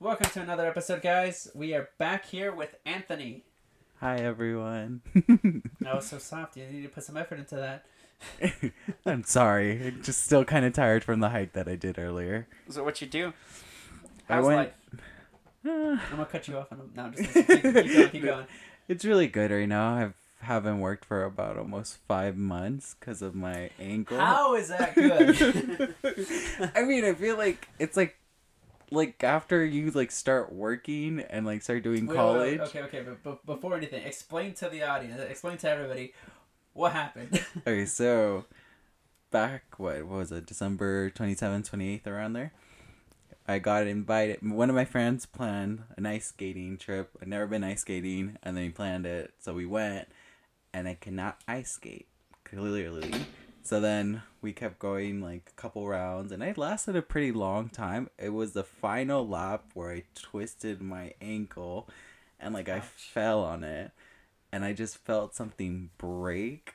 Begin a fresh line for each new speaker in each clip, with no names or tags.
Welcome to another episode, guys. We are back here with Anthony.
Hi everyone.
That was so soft. You need to put some effort into that.
I'm sorry. I'm just still kind of tired from the hike that I did earlier.
So, what you do?
I went-
life? I'm gonna cut you off. And I'm, no, I'm just gonna keep, keep going. Keep going.
it's really good right now. I've haven't worked for about almost five months because of my ankle.
How is that good?
I mean, I feel like it's like, like after you like start working and like start doing
Wait, wait,
college.
wait, okay, okay, but, but before anything, explain to the audience, explain to everybody what happened.
Okay, so back what, what was it, December 27th, 28th, around there. I got invited. One of my friends planned an ice skating trip. I'd never been ice skating, and then he planned it, so we went, and I cannot ice skate clearly. So then we kept going like a couple rounds, and I lasted a pretty long time. It was the final lap where I twisted my ankle, and like I fell on it, and I just felt something break,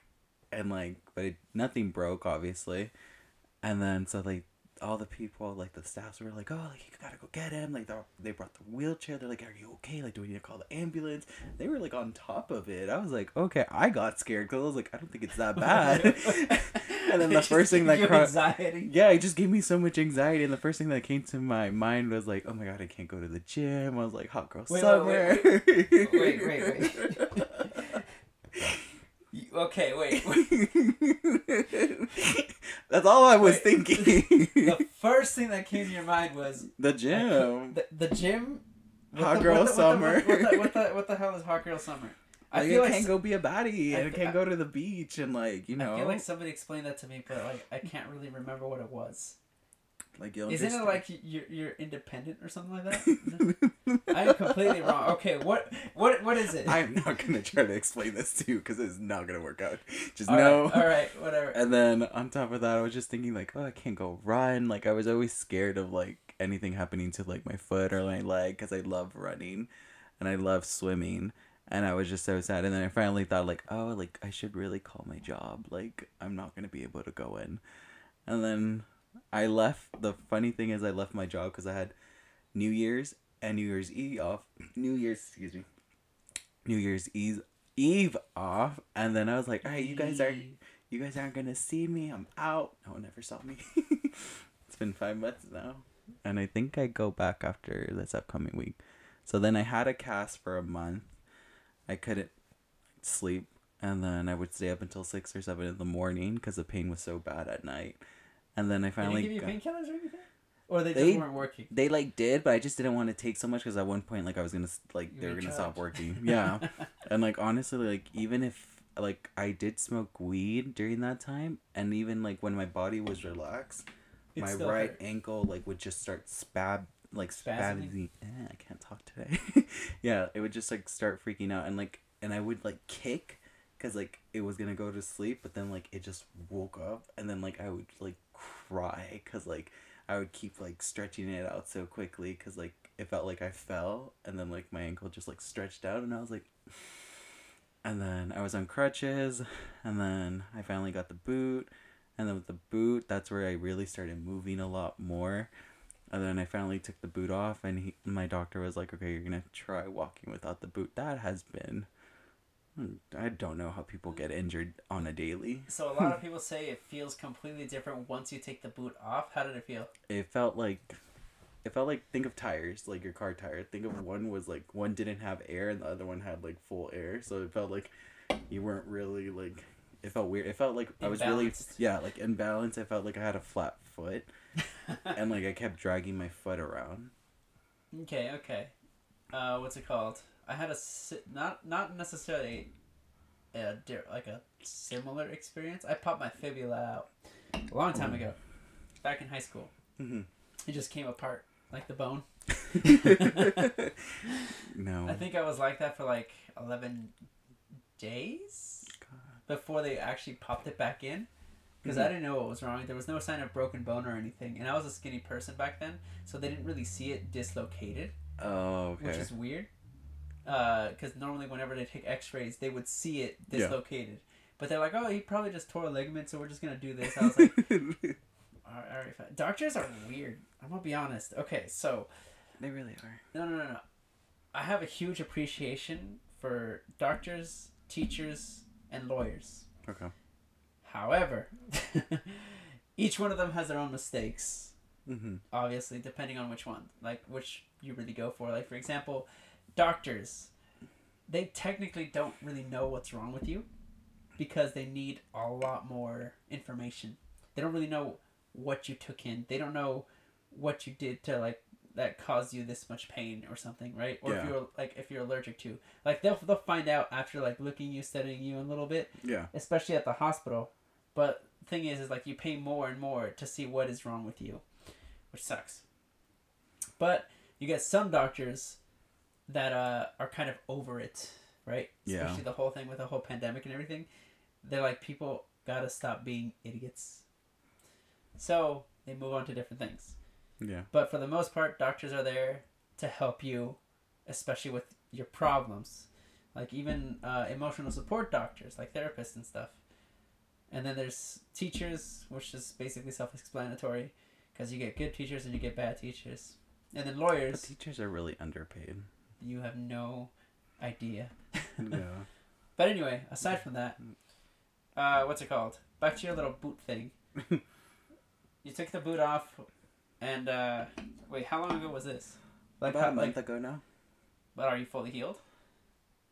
and like, but it, nothing broke obviously, and then so like all the people like the staffs were like, oh, like you gotta go get him. Like they they brought the wheelchair. They're like, are you okay? Like do we need to call the ambulance? They were like on top of it. I was like, okay. I got scared because I was like, I don't think it's that bad. and then the first thing that cro-
anxiety.
yeah, it just gave me so much anxiety. And the first thing that came to my mind was like, oh my god, I can't go to the gym. I was like, hot girl
Wait, wait,
summer.
wait, wait, wait. You- Okay, wait.
That's all I was
Wait.
thinking.
the first thing that came to your mind was
the gym.
the, the gym. What
Hot
the-
girl
what the-
summer.
What the, what, the, what, the, what the hell is hot girl summer? I
Like,
feel
I
like
can't go be a baddie,
I
and I can't go to the beach, and like you know,
I feel like somebody explained that to me, but like I can't really remember what it was.
Like you'll
Isn't it like you're you're independent or something like that? I am completely wrong. Okay, what what what is it?
I'm not gonna try to explain this to you because it's not gonna work out. Just
no.
know.
all right, whatever.
And then on top of that, I was just thinking like, oh, I can't go run. Like I was always scared of like anything happening to like my foot or my leg because I love running, and I love swimming. And I was just so sad. And then I finally thought like, oh, like I should really call my job. Like I'm not gonna be able to go in. And then I left. The funny thing is, I left my job because I had New Year's and New Year's Eve off. New Year's, excuse me. New Year's Eve Eve off, and then I was like, all right, you guys are you guys aren't gonna see me. I'm out. No one ever saw me. it's been five months now, and I think I go back after this upcoming week. So then I had a cast for a month. I couldn't sleep, and then I would stay up until six or seven in the morning because the pain was so bad at night. And then I
Did
finally
they give you painkillers or anything? Or they,
They-
just weren't working?
they like did, but I just didn't want to take so much because at one point like I was gonna like
You
they were gonna stop working. Yeah. And like honestly, like even if like I did smoke weed during that time, and even like when my body was relaxed,
It
my right
hurt.
ankle like would just start spab like
Spasming?
spazzing. Eh, I can't talk today. yeah, it would just like start freaking out, and like and I would like kick because like it was gonna go to sleep, but then like it just woke up, and then like I would like cry because like I would keep like stretching it out so quickly because like it felt like I fell, and then like my ankle just like stretched out, and I was like. And then I was on crutches, and then I finally got the boot, and then with the boot, that's where I really started moving a lot more. And then I finally took the boot off, and he, my doctor was like, "Okay, you're gonna try walking without the boot." That has been, I don't know how people get injured on a daily.
So a lot of people say it feels completely different once you take the boot off. How did it feel?
It felt like, it felt like think of tires, like your car tire. Think of one was like one didn't have air, and the other one had like full air, so it felt like you weren't really like. It felt weird. It felt like I was really yeah, like imbalanced. I felt like I had a flat foot, and like I kept dragging my foot around.
okay, okay. Uh, what's it called? I had a not not necessarily a like a similar experience. I popped my fibula out a long time ago, back in high school.
Mhm.
It just came apart like the bone.
no.
I think I was like that for like eleven days before they actually popped it back in. Because I
Mhm.
didn't know what was wrong. There was no sign of broken bone or anything, and I was a skinny person back then, so they didn't really see it dislocated.
Oh, okay.
which is weird. Because normally, whenever they take X-rays, they would see it
Yeah.
dislocated. But they're like, "Oh, he probably just tore a ligament, so we're just gonna do this." I was like, "All right, all right fine." doctors are weird. I'm gonna be honest. Okay, so
They really are.
No, no, no, no. I have a huge appreciation for doctors, teachers, and lawyers.
Okay.
However, each one of them has their own mistakes.
Mm-hmm.
Obviously, depending on which one, like which you really go for. Like for example, doctors, they technically don't really know what's wrong with you, because they need a lot more information. They don't really know what you took in. They don't know what you did to like that caused you this much pain or something, right? Or if you're like if you're allergic to, like they'll they'll find out after like looking you, studying you a little bit,
Yeah.
especially at the hospital. But thing is, is like you pay more and more to see what is wrong with you, which sucks. But you get some doctors that uh, are kind of over it, right?
Yeah.
Especially the whole thing with the whole pandemic and everything. They're like, people gotta stop being idiots. So they move on to different things.
Yeah.
But for the most part, doctors are there to help you, especially with your problems. Like even uh, emotional support doctors, like therapists and stuff. And then there's teachers, which is basically self-explanatory, because you get good teachers and you get bad teachers. And then
But
lawyers,
teachers are really underpaid.
You have no idea.
yeah.
But anyway, aside from that, uh, what's it called? Back to your little boot thing. you took the boot off, and uh, wait, how long ago was this? Like,
About
how,
a month
like,
ago now.
but are you fully healed?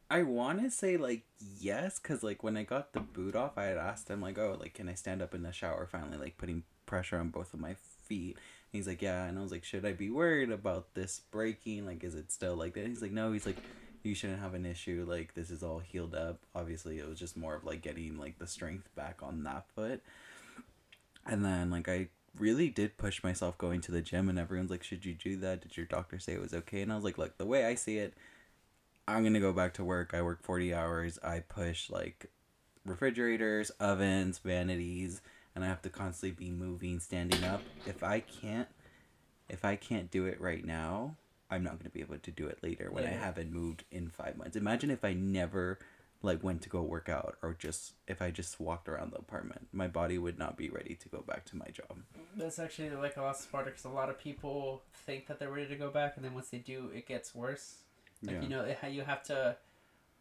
I want to say like yes, cause like when I got the boot off, I had asked him like, oh, like can I stand up in the shower? Finally, like putting pressure on both of my feet. And he's like, yeah, and I was like, should I be worried about this breaking? Like, is it still like that? He's like, no. He's like, you shouldn't have an issue. Like, this is all healed up. Obviously, it was just more of like getting like the strength back on that foot. And then like I really did push myself going to the gym, and everyone's like, should you do that? Did your doctor say it was okay? And I was like, look, the way I see it. I'm gonna go back to work. I work 40 hours. I push like refrigerators, ovens, vanities, and I have to constantly be moving, standing up. If I can't, if I can't do it right now, I'm not gonna be able to do it later when I haven't moved in five months. Imagine if I never like went to go work out or just if I just walked around the apartment, my body would not be ready to go back to my job.
That's actually like a lot smarter because a lot of people think that they're ready to go back, and then once they do, it gets worse. Like
yeah.
you know, it, you have to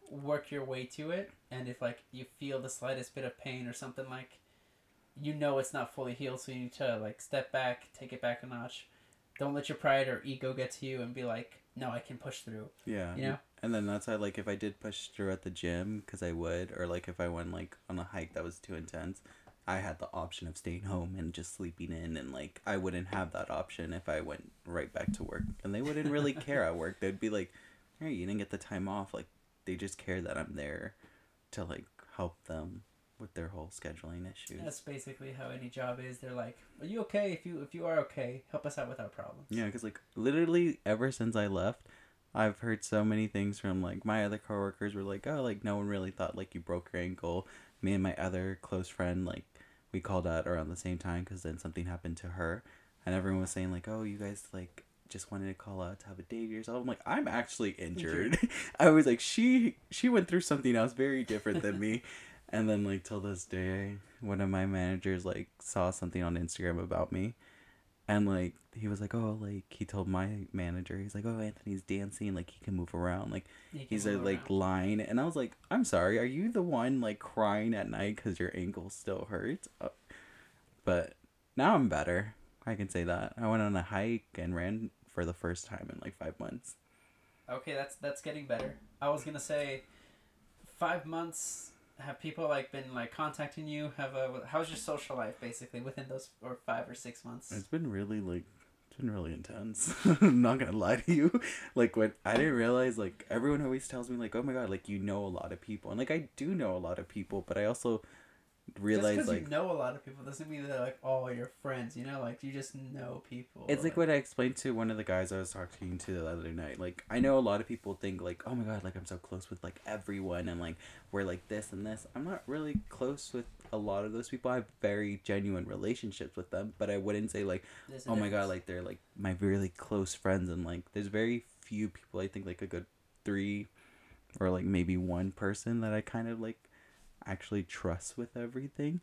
work your way to it, and if like you feel the slightest bit of pain or something like, you know it's not fully healed, so you need to like step back, take it back a notch. Don't let your pride or ego get to you and be like, no, I can push through.
Yeah.
You know?
And then that's why, like, if I did push through at the gym, because I would, or like if I went like on a hike that was too intense, I had the option of staying home and just sleeping in, and like I wouldn't have that option if I went right back to work, and they wouldn't really care at work. They'd be like, "Hey, you didn't get the time off." Like, they just care that I'm there to like help them with their whole scheduling issues.
That's basically how any job is. They're like, "Are you okay? If you if you are okay, help us out with our problems."
Yeah, because like literally ever since I left, I've heard so many things from like my other coworkers were like, oh, like no one really thought like you broke your ankle. Me and my other close friend like we called out around the same time because then something happened to her, and everyone was saying like, oh, you guys like just wanted to call out to have a day to yourself. I'm like, I'm actually injured. I was like, she she went through something else very different than me. And then like till this day, one of my managers like saw something on Instagram about me, and like he was like, oh, like he told my manager, he's like, oh, Anthony's dancing, like he can move around, like he's a
move
like
around.
lying, and I was like, I'm sorry, are you the one like crying at night because your ankle still hurts? Uh, but now I'm better. I can say that. I went on a hike and ran for the first time in like five months.
Okay, that's that's getting better. I was gonna say, five months. Have people like been like contacting you? Have uh, a how's your social life basically within those or five or six months?
It's been really like it's been really intense. I'm not gonna lie to you. Like when I didn't realize like everyone always tells me like, Oh my god, like you know a lot of people and like I do know a lot of people, but I also realize like
you know a lot of people doesn't mean they're like all your friends. You know, like you just know people.
It's like what I explained to one of the guys I was talking to the other night. Like I know a lot of people think like, oh my god, like I'm so close with like everyone and like we're like this and this. I'm not really close with a lot of those people. I have very genuine relationships with them, but I wouldn't say like,
There's
oh my god, like they're like my really close friends and like there's very few people I think like a good three or like maybe one person that I kind of like actually trust with everything.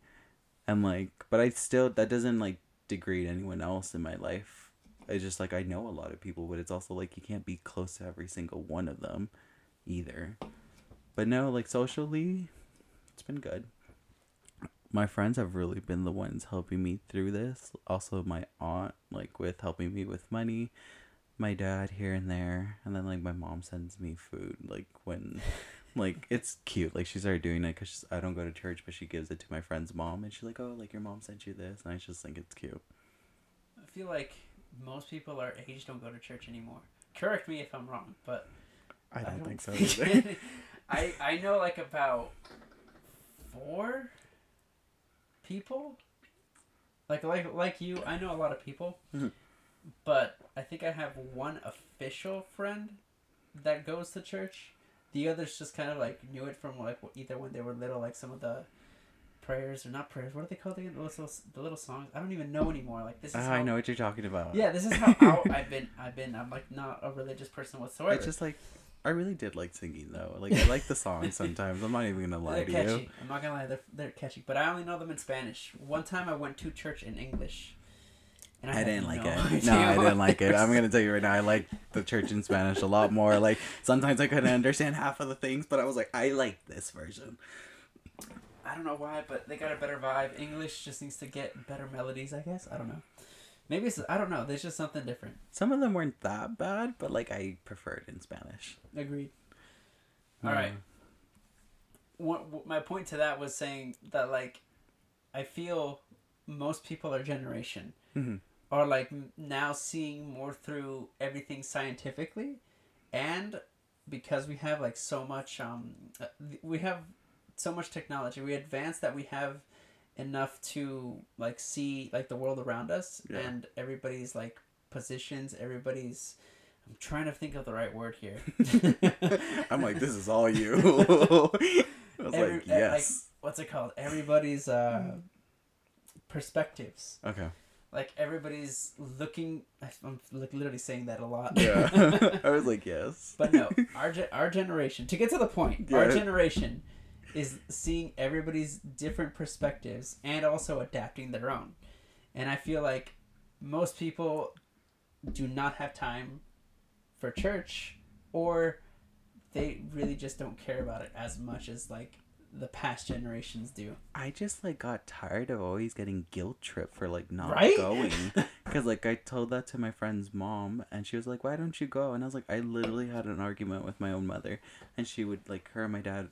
And like but I still that doesn't like degrade anyone else in my life it's just like I know a lot of people, but it's also like you can't be close to every single one of them either. But no, like socially, it's been good. My friends have really been the ones helping me through this. Also, my aunt, like, with helping me with money. My dad here and there. And then, like, my mom sends me food, like, when. Like it's cute. Like she's already doing it because I don't go to church, but she gives it to my friend's mom, and she's like, "Oh, like your mom sent you this," and I just think it's cute.
I feel like most people our age don't go to church anymore. Correct me if I'm wrong, but
I don't, think so either.
I I know like about four people. Like like like you, I know a lot of people,
Mhm.
but I think I have one official friend that goes to church. The others just kind of like knew it from like either when they were little, like some of the prayers or not prayers. What are they called again? The little, the little songs. I don't even know anymore. Like this is.
Ah,
how,
I know what you're talking about.
Yeah, this is how out I've been. I've been. I'm like not a religious person whatsoever.
It's just like I really did like singing though. Like I like the songs sometimes. I'm not even gonna lie
They're
to
catchy.
you.
I'm not gonna lie, they're, they're catchy. But I only know them in Spanish. One time I went to church in English. And
I
had
didn't like
no
it.
idea
No, I didn't like it. I'm gonna tell you right now. I like the church in Spanish a lot more. Like sometimes I couldn't understand half of the things, but I was like, I like this version.
I don't know why, but they got a better vibe. English just needs to get better melodies, I guess. I don't know. Maybe it's I don't know. There's just something different.
Some of them weren't that bad, but like I preferred in Spanish.
Agreed. All right. What, what my point to that was saying that like, I feel most people our generation
Mhm.
Are like now seeing more through everything scientifically, and because we have like so much um uh, we have so much technology we advance that we have enough to like see like the world around us
Yeah.
and everybody's like positions everybody's i'm trying to think of the right word here
I'm like, this is all you. I was
Every-
like,
eh, like-
yes.
what's it called everybody's uh perspectives
okay.
Like everybody's looking i'm like literally saying that a lot
Yeah. I was like, yes.
But no, our ge- our generation. To get to the point, our generation is seeing everybody's different perspectives and also adapting their own. And I feel like most people do not have time for church, or they really just don't care about it as much as like the past generations do.
I just like got tired of always getting guilt trip for like not
Right?
going. Cause like I told that to my friend's mom, and she was like, "Why don't you go?" And I was like, "I literally had an argument with my own mother, and she would like her and my dad,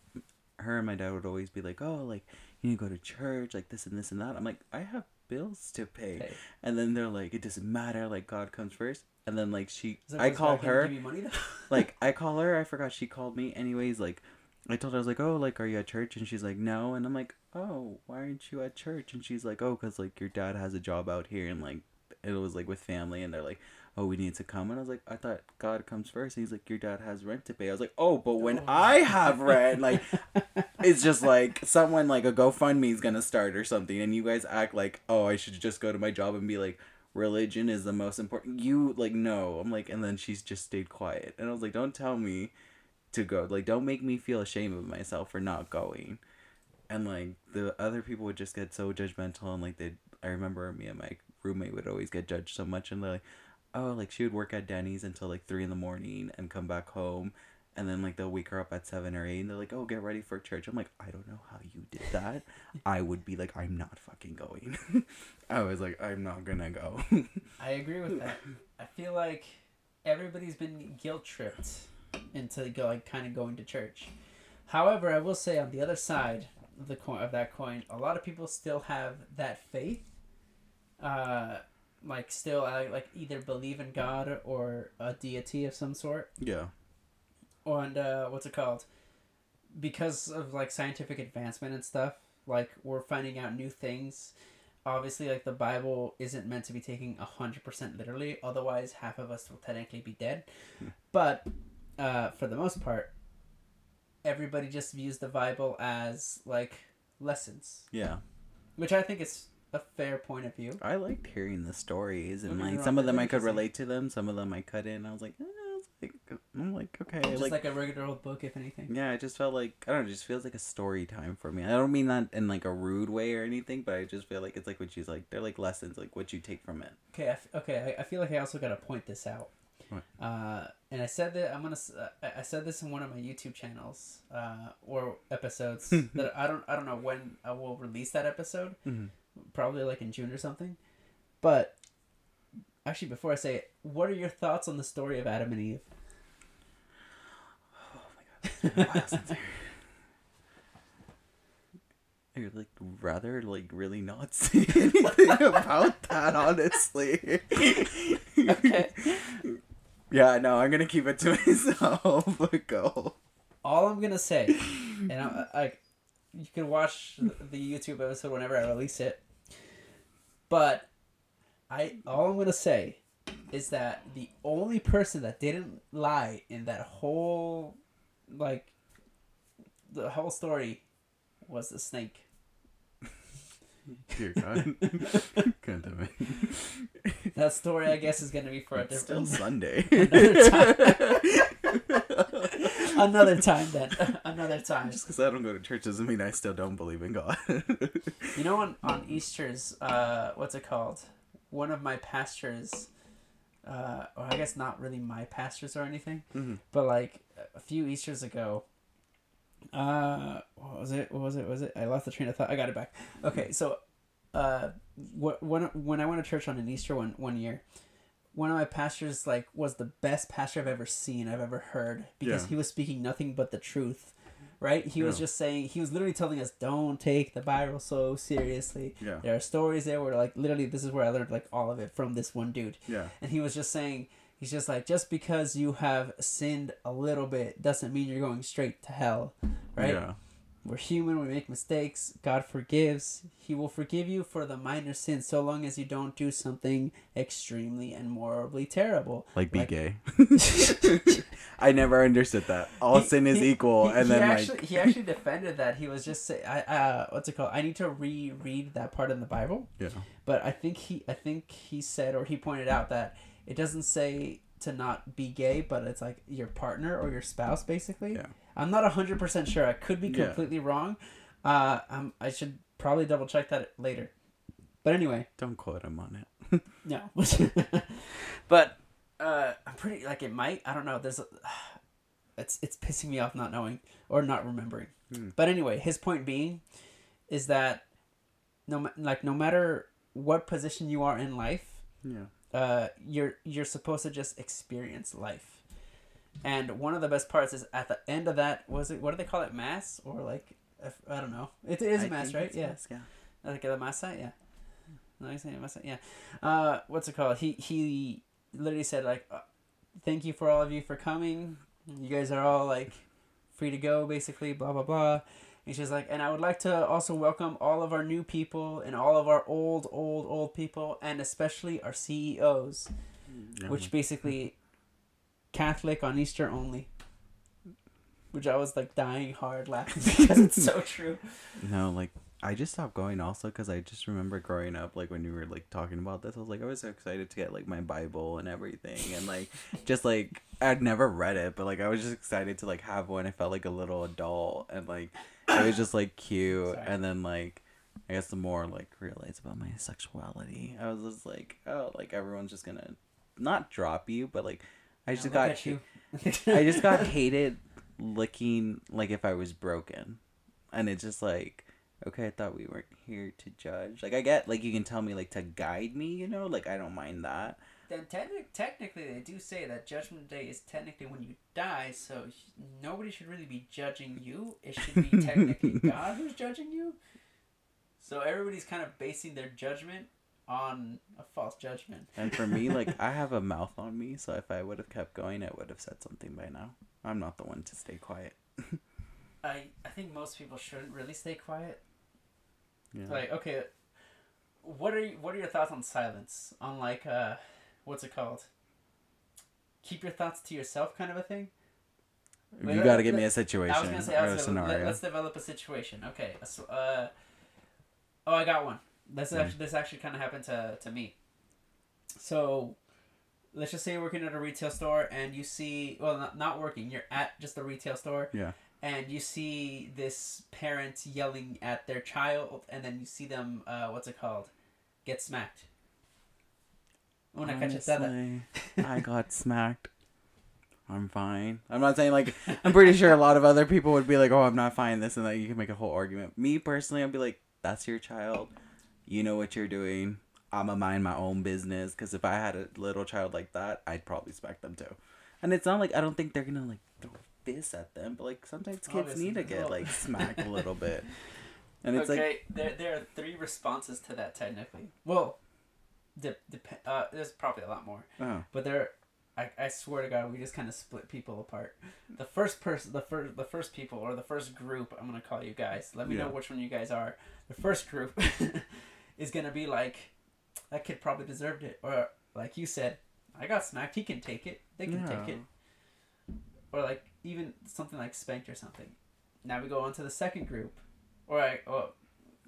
her and my dad would always be like, "Oh, like you need to go to church, like this and this and that." I'm like, I have bills to pay,
Hey,
and then they're like, "It doesn't matter, like God comes first. And then like she, I call her,
Give me money
like I call her. I forgot she called me. Anyways, like I told her I was like, oh, like are you at church? And she's like, no. And I'm like, oh, why aren't you at church? And she's like, oh, cause like your dad has a job out here and like it was like with family and they're like, oh, we need to come. And I was like, I thought God comes first. And he's like, your dad has rent to pay. I was like, oh, but when
Oh.
I have rent, like it's just like someone like a GoFundMe is gonna start or something, and you guys act like, oh, I should just go to my job and be like, religion is the most important. You like no, I'm like, and then she's just stayed quiet, and I was like, don't tell me to go, like, don't make me feel ashamed of myself for not going, and like the other people would just get so judgmental, and like they, I remember me and my roommate would always get judged so much, and they're like, oh, like she would work at Denny's until like three in the morning and come back home. And then like they'll wake her up at seven or eight and they're like oh get ready for church. I'm like i don't know how you did that. I would be like i'm not fucking going. I was like i'm not gonna go.
I agree with that. I feel like everybody's been guilt tripped into go, like kind of going to church. However, I will say on the other side of the coin of that coin, a lot of people still have that faith. Uh, like still uh, like either believe in God or a deity of some sort.
yeah
And uh, what's it called? Because of like scientific advancement and stuff, like we're finding out new things. Obviously, like the Bible isn't meant to be taken hundred percent literally. Otherwise, half of us will technically be dead. but uh, for the most part, everybody just views the Bible as like lessons,
yeah
which I think is a fair point of view.
i liked hearing the stories and
Don't get me
like some of them i could relate to them some of them i couldn't i was like, eh, I was like I'm like, okay,
Just
like,
like, a regular old book, if anything.
yeah, I just felt like I don't know, it just feels like a story time for me. I don't mean that in like a rude way or anything, but I just feel like it's like what she's like. They're like lessons, like what you take from it.
Okay, I f- okay. I, I feel like I also got to point this out. Uh, and I said that I'm gonna. uh, I said this in one of my YouTube channels, uh, or episodes that I don't. I don't know when I will release that episode.
Mhm.
Probably like in June or something. But actually, before I say it, what are your thoughts on the story of Adam and Eve?
I'd like rather like really not say anything about that, honestly.
Okay.
Yeah, no, I'm gonna keep it to myself. But go.
all I'm gonna say, and I, I, you can watch the YouTube episode whenever I release it. But I, all I'm gonna say, is that the only person that didn't lie in that whole, like, the whole story, was the snake.
Dear God. God damn it.
That story, I guess, is gonna be for a
It's still
different,
Sunday.
another time. Then another time.
Just because I don't go to church doesn't mean I still don't believe in God.
You know, on on Easter's, uh, what's it called? One of my pastors, uh, or I guess not really my pastors or anything,
Mhm.
but like a few Easter's ago. Uh, what was it? What was it? Was it? I lost the train of thought. I got it back. Okay, so, uh, wh- when when I went to church on an Easter one one year, one of my pastors like was the best pastor I've ever seen, I've ever heard because
Yeah.
he was speaking nothing but the truth. Right? He was just saying he was literally telling us don't take the Bible so seriously.
yeah.
There are stories there where like literally this is where I learned like all of it from this one dude.
Yeah.
And he was just saying he's just like just because you have sinned a little bit doesn't mean you're going straight to hell. Right?
Yeah.
We're human, we make mistakes. God forgives. He will forgive you for the minor sins so long as you don't do something extremely and morally terrible.
Like be
Like-
gay. I never understood that. All
He-
sin is
he-
equal,
he,
and
he
then
actually,
like
he actually defended that. He was just say, I uh, what's it called? I need to reread that part in the Bible.
yeah,
But I think he, I think he said or he pointed out that it doesn't say to not be gay, but it's like your partner or your spouse, basically.
Yeah.
I'm not hundred percent sure. I could be
Yeah.
completely wrong. Uh, um, I should probably double check that later. But anyway,
don't quote him on it.
no. but uh, I'm pretty like it might. I don't know. There's, a, it's it's pissing me off not knowing or not remembering.
Hmm.
But anyway, his point being, is that no like no matter what position you are in life,
Yeah,
uh, you're you're supposed to just experience life. And one of the best parts is at the end of that was it what do they call it mass? Or like I don't know. It is
I
mass right? yeah.
mass, yeah.
like the mass site yeah. No you saying mass yeah. Uh what's it called? He he literally said like uh, thank you for all of you for coming. You guys are all like free to go basically blah blah blah and she's like and I would like to also welcome all of our new people and all of our old old old people and especially our CEOs
Yeah, mm-hmm.
which basically Catholic on Easter only. Which I was like dying hard laughing because it's so true.
No, like I just stopped going also because I just remember growing up, like when you were like talking about this, I was like, I was so excited to get like my Bible and everything, and like just like I'd never read it, but like I was just excited to like have one. I felt like a little adult, and like it was just like cute.
Sorry.
And then like I guess the more like realized about my sexuality, I was just like, oh, like everyone's just gonna not drop you, but like I just got. I just got hated looking like if I was broken. And it's just like, okay, I thought we weren't here to judge. Like I get like you can tell me like to guide me, you know, like I don't mind that.
Then technic- technically, they do say that Judgment Day is technically when you die, so nobody should really be judging you. It should be technically God who's judging you. So everybody's kind of basing their judgment on a false judgment.
And for me, like I have a mouth on me, so if I would have kept going, I would have said something by now. I'm not the one to stay quiet.
I I think most people shouldn't really stay quiet.
Yeah.
Like, okay, what are you, what are your thoughts on silence? On like, uh, what's it called? Keep your thoughts to yourself, kind of a thing.
You got to give me a situation
I was gonna say, I
or a
was gonna, let,
scenario.
us develop a situation. Okay, uh, oh, I got one. This
Mm.
actually this actually kind of happened to to me. So, let's just say you're working at a retail store and you see well not, not working you're at just a retail store
Yeah.
And you see this parent yelling at their child and then you see them uh, what's it called get smacked una
Honestly, I got smacked. I'm fine. I'm not saying like I'm pretty sure a lot of other people would be like, "Oh, I'm not fine." This and that. You can make a whole argument. Me personally, I'd be like, "That's your child. You know what you're doing. I'ma mind my own business." Because if I had a little child like that, I'd probably smack them too. And it's not like I don't think they're gonna like fists at them, but like sometimes kids
Obviously,
need to get like smacked a little bit. And it's
okay
like,
there, there are three responses to that technically. Well de- dep- uh, there's probably a lot more.
Oh,
but there I, I swear to god we just kind of split people apart. The first person the first the first people or the first group i'm gonna call you guys. Let me know which one you guys are. The first group is gonna be like that kid probably deserved it. Or like you said i got smacked. He can take it. They can take it. Or like even something like spanked or something now we go on to the second group or I, oh,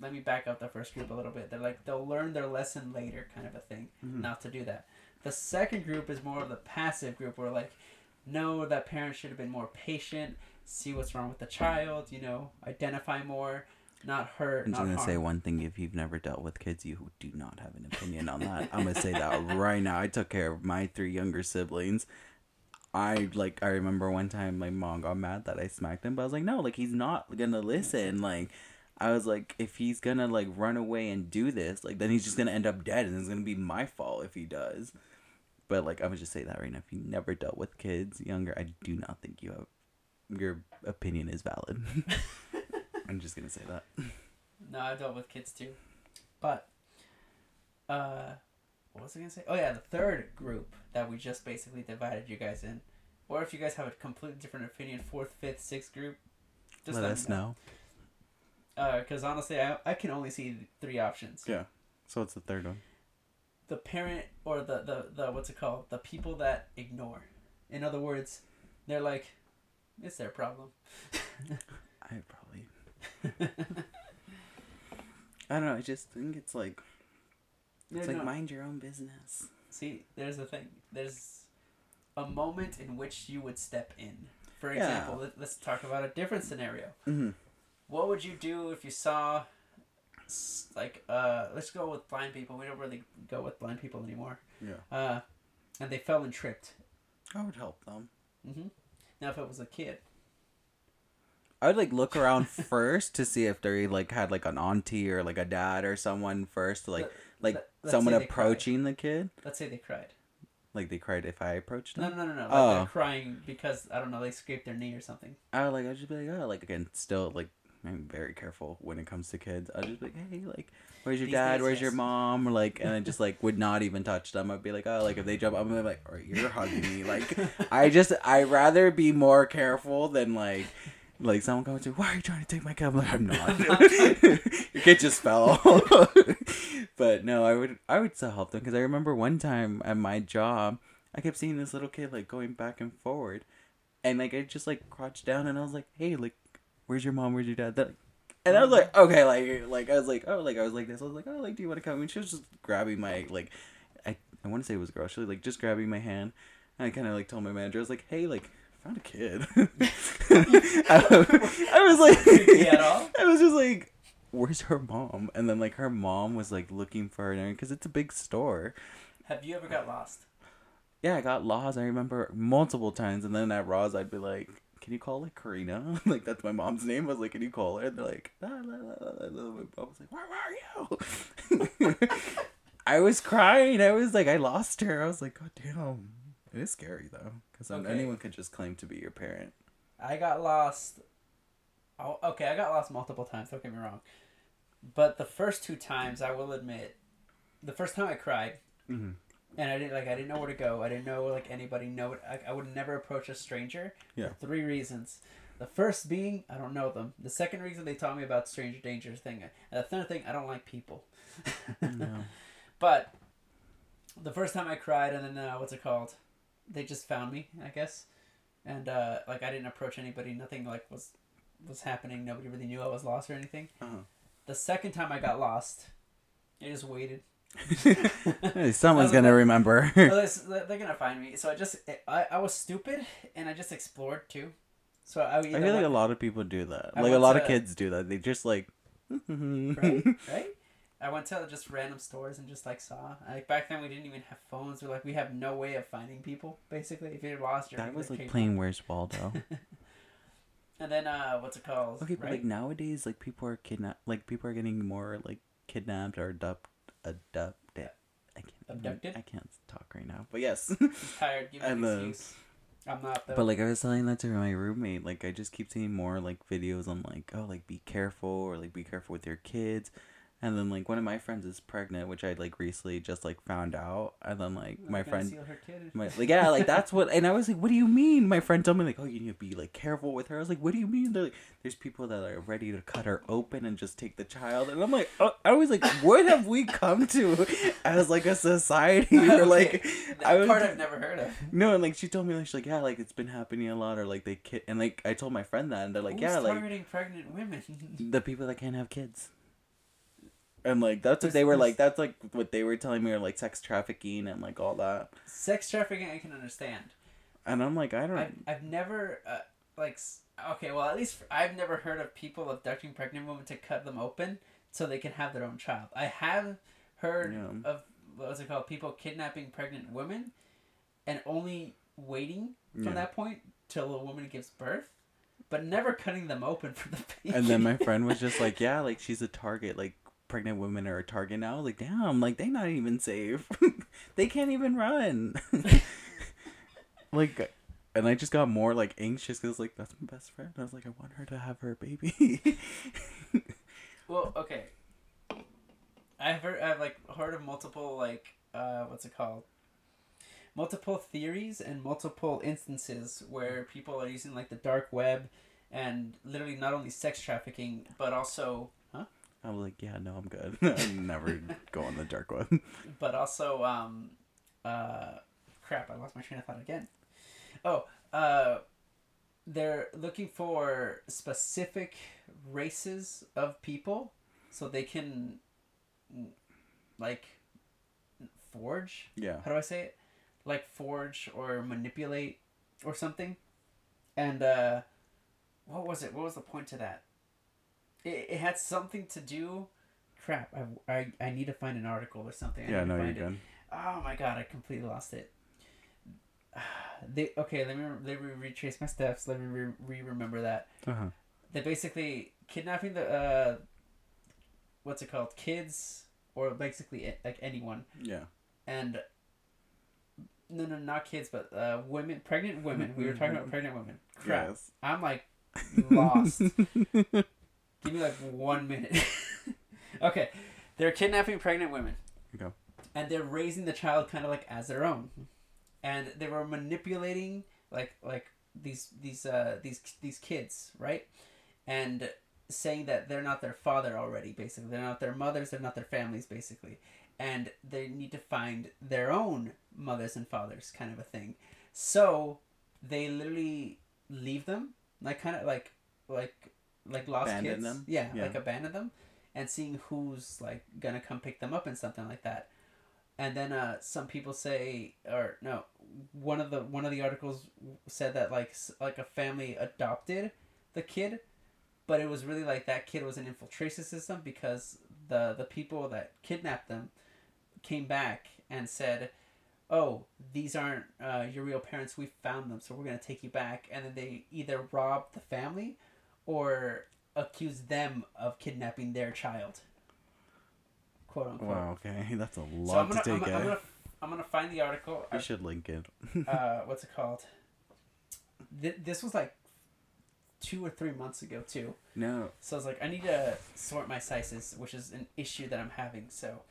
let me back up the first group a little bit they're like they'll learn their lesson later kind of a thing
mhm.
not to do that. The second group is more of the passive group where like, no, that parent should have been more patient, see what's wrong with the child, you know, identify more, not hurt,
I'm just gonna
harm.
say one thing: if you've never dealt with kids, you do not have an opinion on that. I'm gonna say that right now. I took care of my three younger siblings. I like. I remember one time my mom got mad that I smacked him, but I was like, no, like he's not gonna listen. Like, I was like, if he's gonna like run away and do this, like then he's just gonna end up dead, and it's gonna be my fault if he does. But like, I would just say that right now. If you never dealt with kids younger, I do not think you have your opinion is valid. I'm just gonna say that.
No, I've dealt with kids too. But, uh, what was I gonna say? Oh yeah, the third group that we just basically divided you guys in. Or if you guys have a completely different opinion, fourth, fifth, sixth group, just
Let
let,
us know.
Because uh, honestly, I, I can only see three options.
Yeah. So what's the third one?
the parent or the, the, the what's it called the people that ignore in other words they're like it's their problem
I probably. I don't know. I just think it's like it's
They're
like mind your own business.
see there's the thing. There's a moment in which you would step in. For example let, let's talk about a different scenario.
Mm-hmm.
what would you do if you saw like uh let's go with blind people. We don't really go with blind people anymore.
Yeah.
uh and they fell and tripped.
I would help them.
hmm now if it was a kid.
I would like look around first to see if they like had like an auntie or like a dad or someone first, to
like
like
let-
someone
they cried.
approaching the kid.
let's say they cried
Like they cried if I approached them.
no, no, no. Like
Oh.
they're crying because I don't know they scraped their knee or something.
I like I'd just be like, oh, like again, still like I'm very careful when it comes to kids. I'd just be like, hey, like, where's your
These
dad?
days,
Where's your mom? Or like, and I just like would not even touch them. I'd be like, oh, like if they jump, I'm gonna be like, or you're hugging me. Like, I just I rather be more careful than like. Like someone comes to, why are you trying to take my? I'm like, I'm not. Your kid just fell. But no, I would, I would still help them because I remember one time at my job, I kept seeing this little kid like going back and forward, and like I just like crouched down and I was like, hey, like, where's your mom? Where's your dad? That, and I was like, okay, like, like I was like, oh, like I was like this. I was like, oh, like, do you want to come? And she was just grabbing my like, I, I want to say it was a girl. She was like just grabbing my hand, and I kind of like told my manager, I was like, hey, like. Found a kid. I, I was like? I was just like, "Where's her mom?" And then like her mom was like looking for her because it's a big store.
Have you ever got lost?
Yeah, I got lost. I remember multiple times, and then at Ross, I'd be like, "Can you call like Karina? like that's my mom's name." I was like, "Can you call her?" And they're like, la, la, la, la, la, la. "My mom was like, where are you?" I was crying. I was like, I lost her. I was like, "God damn." It is scary though, because
Okay.
anyone could just claim to be your parent.
I got lost. Oh, okay, I got lost multiple times. Don't get me wrong, but the first two times, I will admit, the first time I cried,
Mm-hmm.
and I didn't like I didn't know where to go. I didn't know like anybody know it. I, I would never approach a stranger.
Yeah.
For three reasons. The first being I don't know them. The second reason they taught me about stranger dangers thing. And the third thing I don't like people.
No.
But the first time I cried, and then uh, what's it called? They just found me, I guess, and uh, like I didn't approach anybody. Nothing like was was happening. Nobody really knew I was lost or anything.
Uh-huh.
The second time I got lost, I just waited.
Someone's gonna
like-
remember.
They're gonna find me. So I just I, I was stupid and I just explored too. So I,
I feel like a lot of people do that.
I
Like a lot of kids do that. They just like.
right right. I went to just random stores and just like saw like back then we didn't even have phones. We're like we have no way of finding people basically. If you're lost, you're
That was like playing Where's Waldo.
And then uh, what's it called?
okay, but
right?
like nowadays, like people are kidnapped. Like people are getting more like kidnapped or abduct, abducted. I can't.
Abducted?
I can't talk right now. But yes.
Tired. Give me an excuse. I'm not though.
But like I was telling that to my roommate, like I just keep seeing more like videos on like oh like be careful or like be careful with your kids, and then like one of my friends is pregnant, which I like recently just like found out, and then like my friend,
her kid.
my like yeah like that's what, and I was like, what do you mean? My friend told me like oh you need to be like careful with her. I was like, what do you mean? They're like there's people that are ready to cut her open and just take the child, and I'm like oh, I was like what have we come to as like a society or like
that
I was
part I've never heard of.
no, and like she told me like she's like yeah, like it's been happening a lot, or like they kid, and like I told my friend that, and they're like
Who's
yeah, like
targeting pregnant women.
the people that can't have kids. And like that's what they were like. That's like what they were telling me, or like sex trafficking and like all that.
Sex trafficking, I can understand.
And I'm like, I don't.
I've, I've never uh, like okay, well at least I've never heard of people abducting pregnant women to cut them open so they can have their own child. I have heard
Yeah.
of what was it called? People kidnapping pregnant women and only waiting from
Yeah.
that point till a woman gives birth, but never cutting them open for the baby.
And then my friend was just like, yeah, like she's a target. Like pregnant women are a target now. I was like, damn, like they not even safe. they can't even run. like, and I just got more like anxious because like that's my best friend. I was like, I want her to have her baby.
Well, okay. I've heard, I've like heard of multiple like uh, what's it called? Multiple theories and multiple instances where people are using like the dark web and literally not only sex trafficking but also huh?
I was like, yeah, no, I'm good. I never go on the dark web.
but also um uh crap i lost my train of thought again oh uh they're looking for specific races of people so they can like forge
Yeah.
how do i say it like forge or manipulate or something and uh what was it what was the point to that it, it had something to do crap I, I, I need to find an article or something I
Yeah, no, you're
find it.
good.
Oh my god, I completely lost it. They okay. Let me let me retrace my steps. Let me re, re remember that.
Uh-huh.
They basically kidnapping the uh, what's it called? Kids or basically like anyone
Yeah.
and no no not kids but uh women pregnant women. We were talking about pregnant women. Crap.
Yes.
I'm like lost. Give me like one minute. okay, they're kidnapping pregnant women.
Okay.
And they're raising the child kind of like as their own, and they were manipulating like like these these uh these these kids right, and saying that they're not their father already. Basically, they're not their mothers. They're not their families. Basically, and they need to find their own mothers and fathers, kind of a thing. So they literally leave them, like kind of like like like lost
Abandon
kids.
them?
Yeah,
Yeah.
like abandon them, and seeing who's like gonna come pick them up and something like that. And then uh, some people say, or no, one of the one of the articles said that like like a family adopted the kid, but it was really like that kid was an infiltration system because the the people that kidnapped them came back and said, "Oh, these aren't uh, your real parents. We found them, so we're gonna take you back." And then they either robbed the family, or accuse them of kidnapping their child. Quote unquote.
Wow. Okay, that's a
So I'm
lot
gonna,
to
I'm,
take
gonna- I'm
in.
gonna I'm gonna find the article.
We should link it.
Uh, what's it called? Th- this was like two or three months ago too.
no,
So I was like, I need to sort my sizes, which is an issue that I'm having. So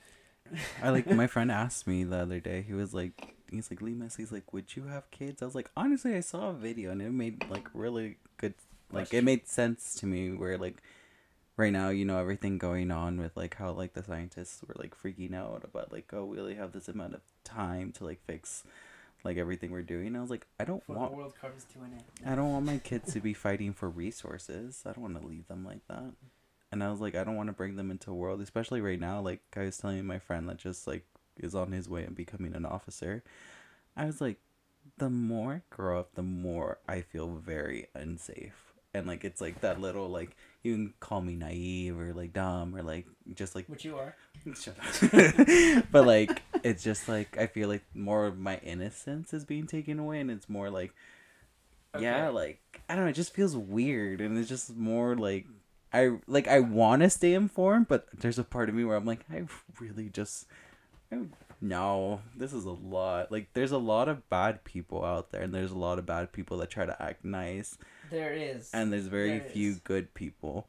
I like my friend asked me the other day. He was like, he's like, Lemus, he's like, would you have kids? I was like, honestly, I saw a video and it made like really good, like it made sense to me. Where like right now, you know, everything going on with like how like the scientists were like freaking out about like, oh, we only have this amount of time to like fix like everything we're doing. I was like, I don't
before
want
the world covers to an end.
I don't want my kids to be fighting for resources. I don't want to leave them like that. and I was like, I don't want to bring them into a world, especially right now. Like I was telling my friend that just like is on his way and becoming an officer. I was like, the more I grow up, the more I feel very unsafe, and like it's like that little like you can call me naive or like dumb or like just like
Which you are.
Shut up. but like it's just like I feel like more of my innocence is being taken away and it's more like yeah, like I don't know, it just feels weird and it's just more like I like I want to stay informed, but there's a part of me where I'm like I really just I, no, this is a lot. Like there's a lot of bad people out there and there's a lot of bad people that try to act nice
There is.
and there's very
There
few
is.
good people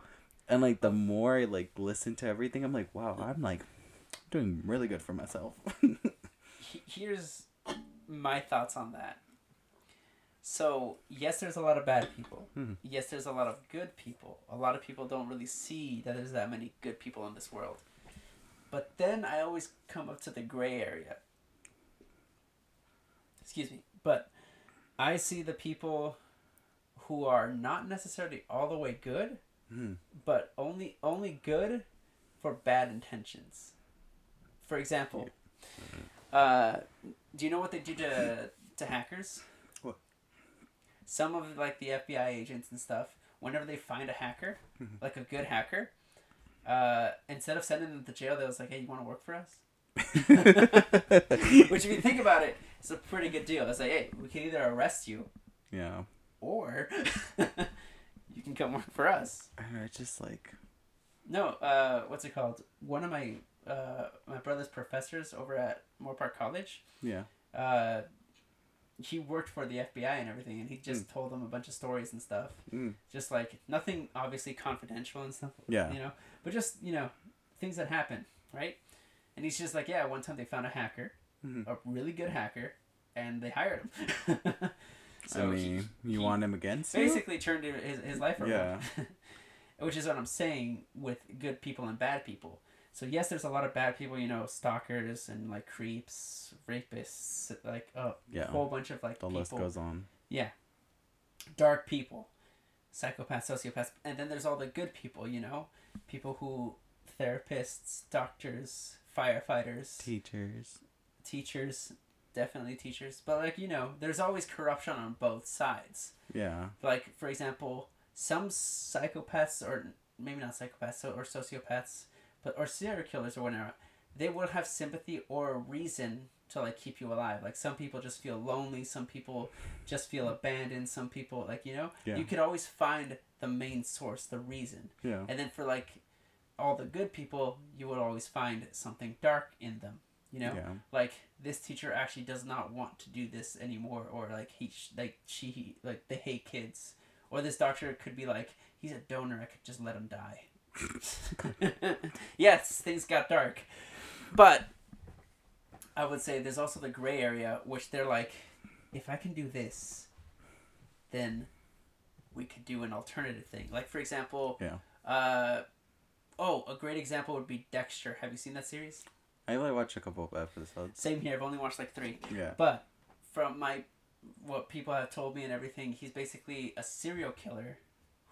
and like the more i like listen to everything i'm like wow i'm like doing really good for myself
here's my thoughts on that. So, yes, there's a lot of bad people.
Mhm.
Yes, there's a lot of good people. A lot of people don't really see that there's that many good people in this world. But then I always come up to the gray area. Excuse me. But I see the people who are not necessarily all the way good,
Mhm.
but only only good for bad intentions. For example, uh, do you know what they do to to hackers?
What?
Some of like the FBI agents and stuff, whenever they find a hacker,
Mhm.
like a good hacker, uh, instead of sending them to jail, they was like, "Hey, you want to work for us?" Which, if you think about it, it's a pretty good deal. It's like, "Hey, we can either arrest you
yeah
or you can come work for us."
I don't know, it's just like
No, uh, what's it called? One of my uh, my brother's professors over at Moorpark College,
yeah
uh, he worked for the FBI and everything, and he just told them a bunch of stories and stuff.
Mm.
Just like nothing, obviously confidential and stuff.
Yeah.
You know, but just you know, things that happen, right? And he's just like, yeah, one time they found a hacker,
Mhm.
a really good hacker, and they hired him. so
i
he-
mean you
he-
want him against you?
basically turned his, his life around.
Yeah.
Which is what I'm saying with good people and bad people. So yes, there's a lot of bad people, you know, stalkers and like creeps, rapists, like a
yeah.
whole bunch of like
the
people,
list goes on.
Yeah, dark people, psychopaths, sociopaths, and then there's all the good people, you know, people who therapists, doctors, firefighters,
teachers.
teachers, definitely teachers, but like you know, there's always corruption on both sides.
yeah.
Like for example some psychopaths or maybe not psychopaths so, or sociopaths but or serial killers or whatever they will have sympathy or a reason to like keep you alive. Like some people just feel lonely some people just feel abandoned some people like you know
Yeah.
you could always find the main source the reason.
Yeah.
And then for like all the good people you would always find something dark in them you know?
Yeah.
Like this teacher actually does not want to do this anymore or like he like she like they hate kids or this doctor could be like he's a donor i could just let him die. Yes things got dark. But i would say there's also the gray area which they're like if i can do this then we could do an alternative thing. Like for example
Yeah.
uh oh a great example would be dexter. Have you seen that series
i only watched a couple of episodes
same here. I've only watched like three.
yeah
But from my what people have told me and everything, he's basically a serial killer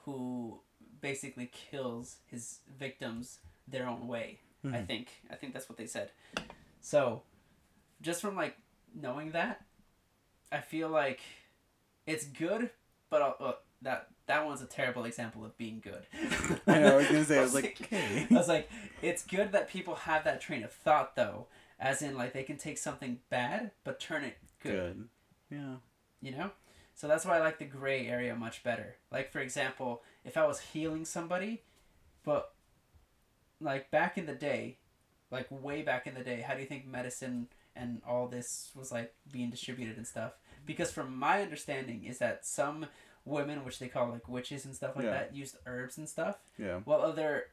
who basically kills his victims their own way. I
Mhm.
think. I think that's what they said. So, just from like knowing that, I feel like it's good, but uh, uh, that that one's a terrible example of being good.
I know, I was gonna say, I was like, okay.
I was like, it's good that people have that train of thought though, as in like they can take something bad but turn it good,
good yeah
you know. So that's why I like the gray area much better. Like for example, if I was healing somebody, but like back in the day, like way back in the day, how do you think medicine and all this was like being distributed and stuff? Because from my understanding is that some women, which they call like witches and stuff like
Yeah.
that, used herbs and stuff
yeah
While other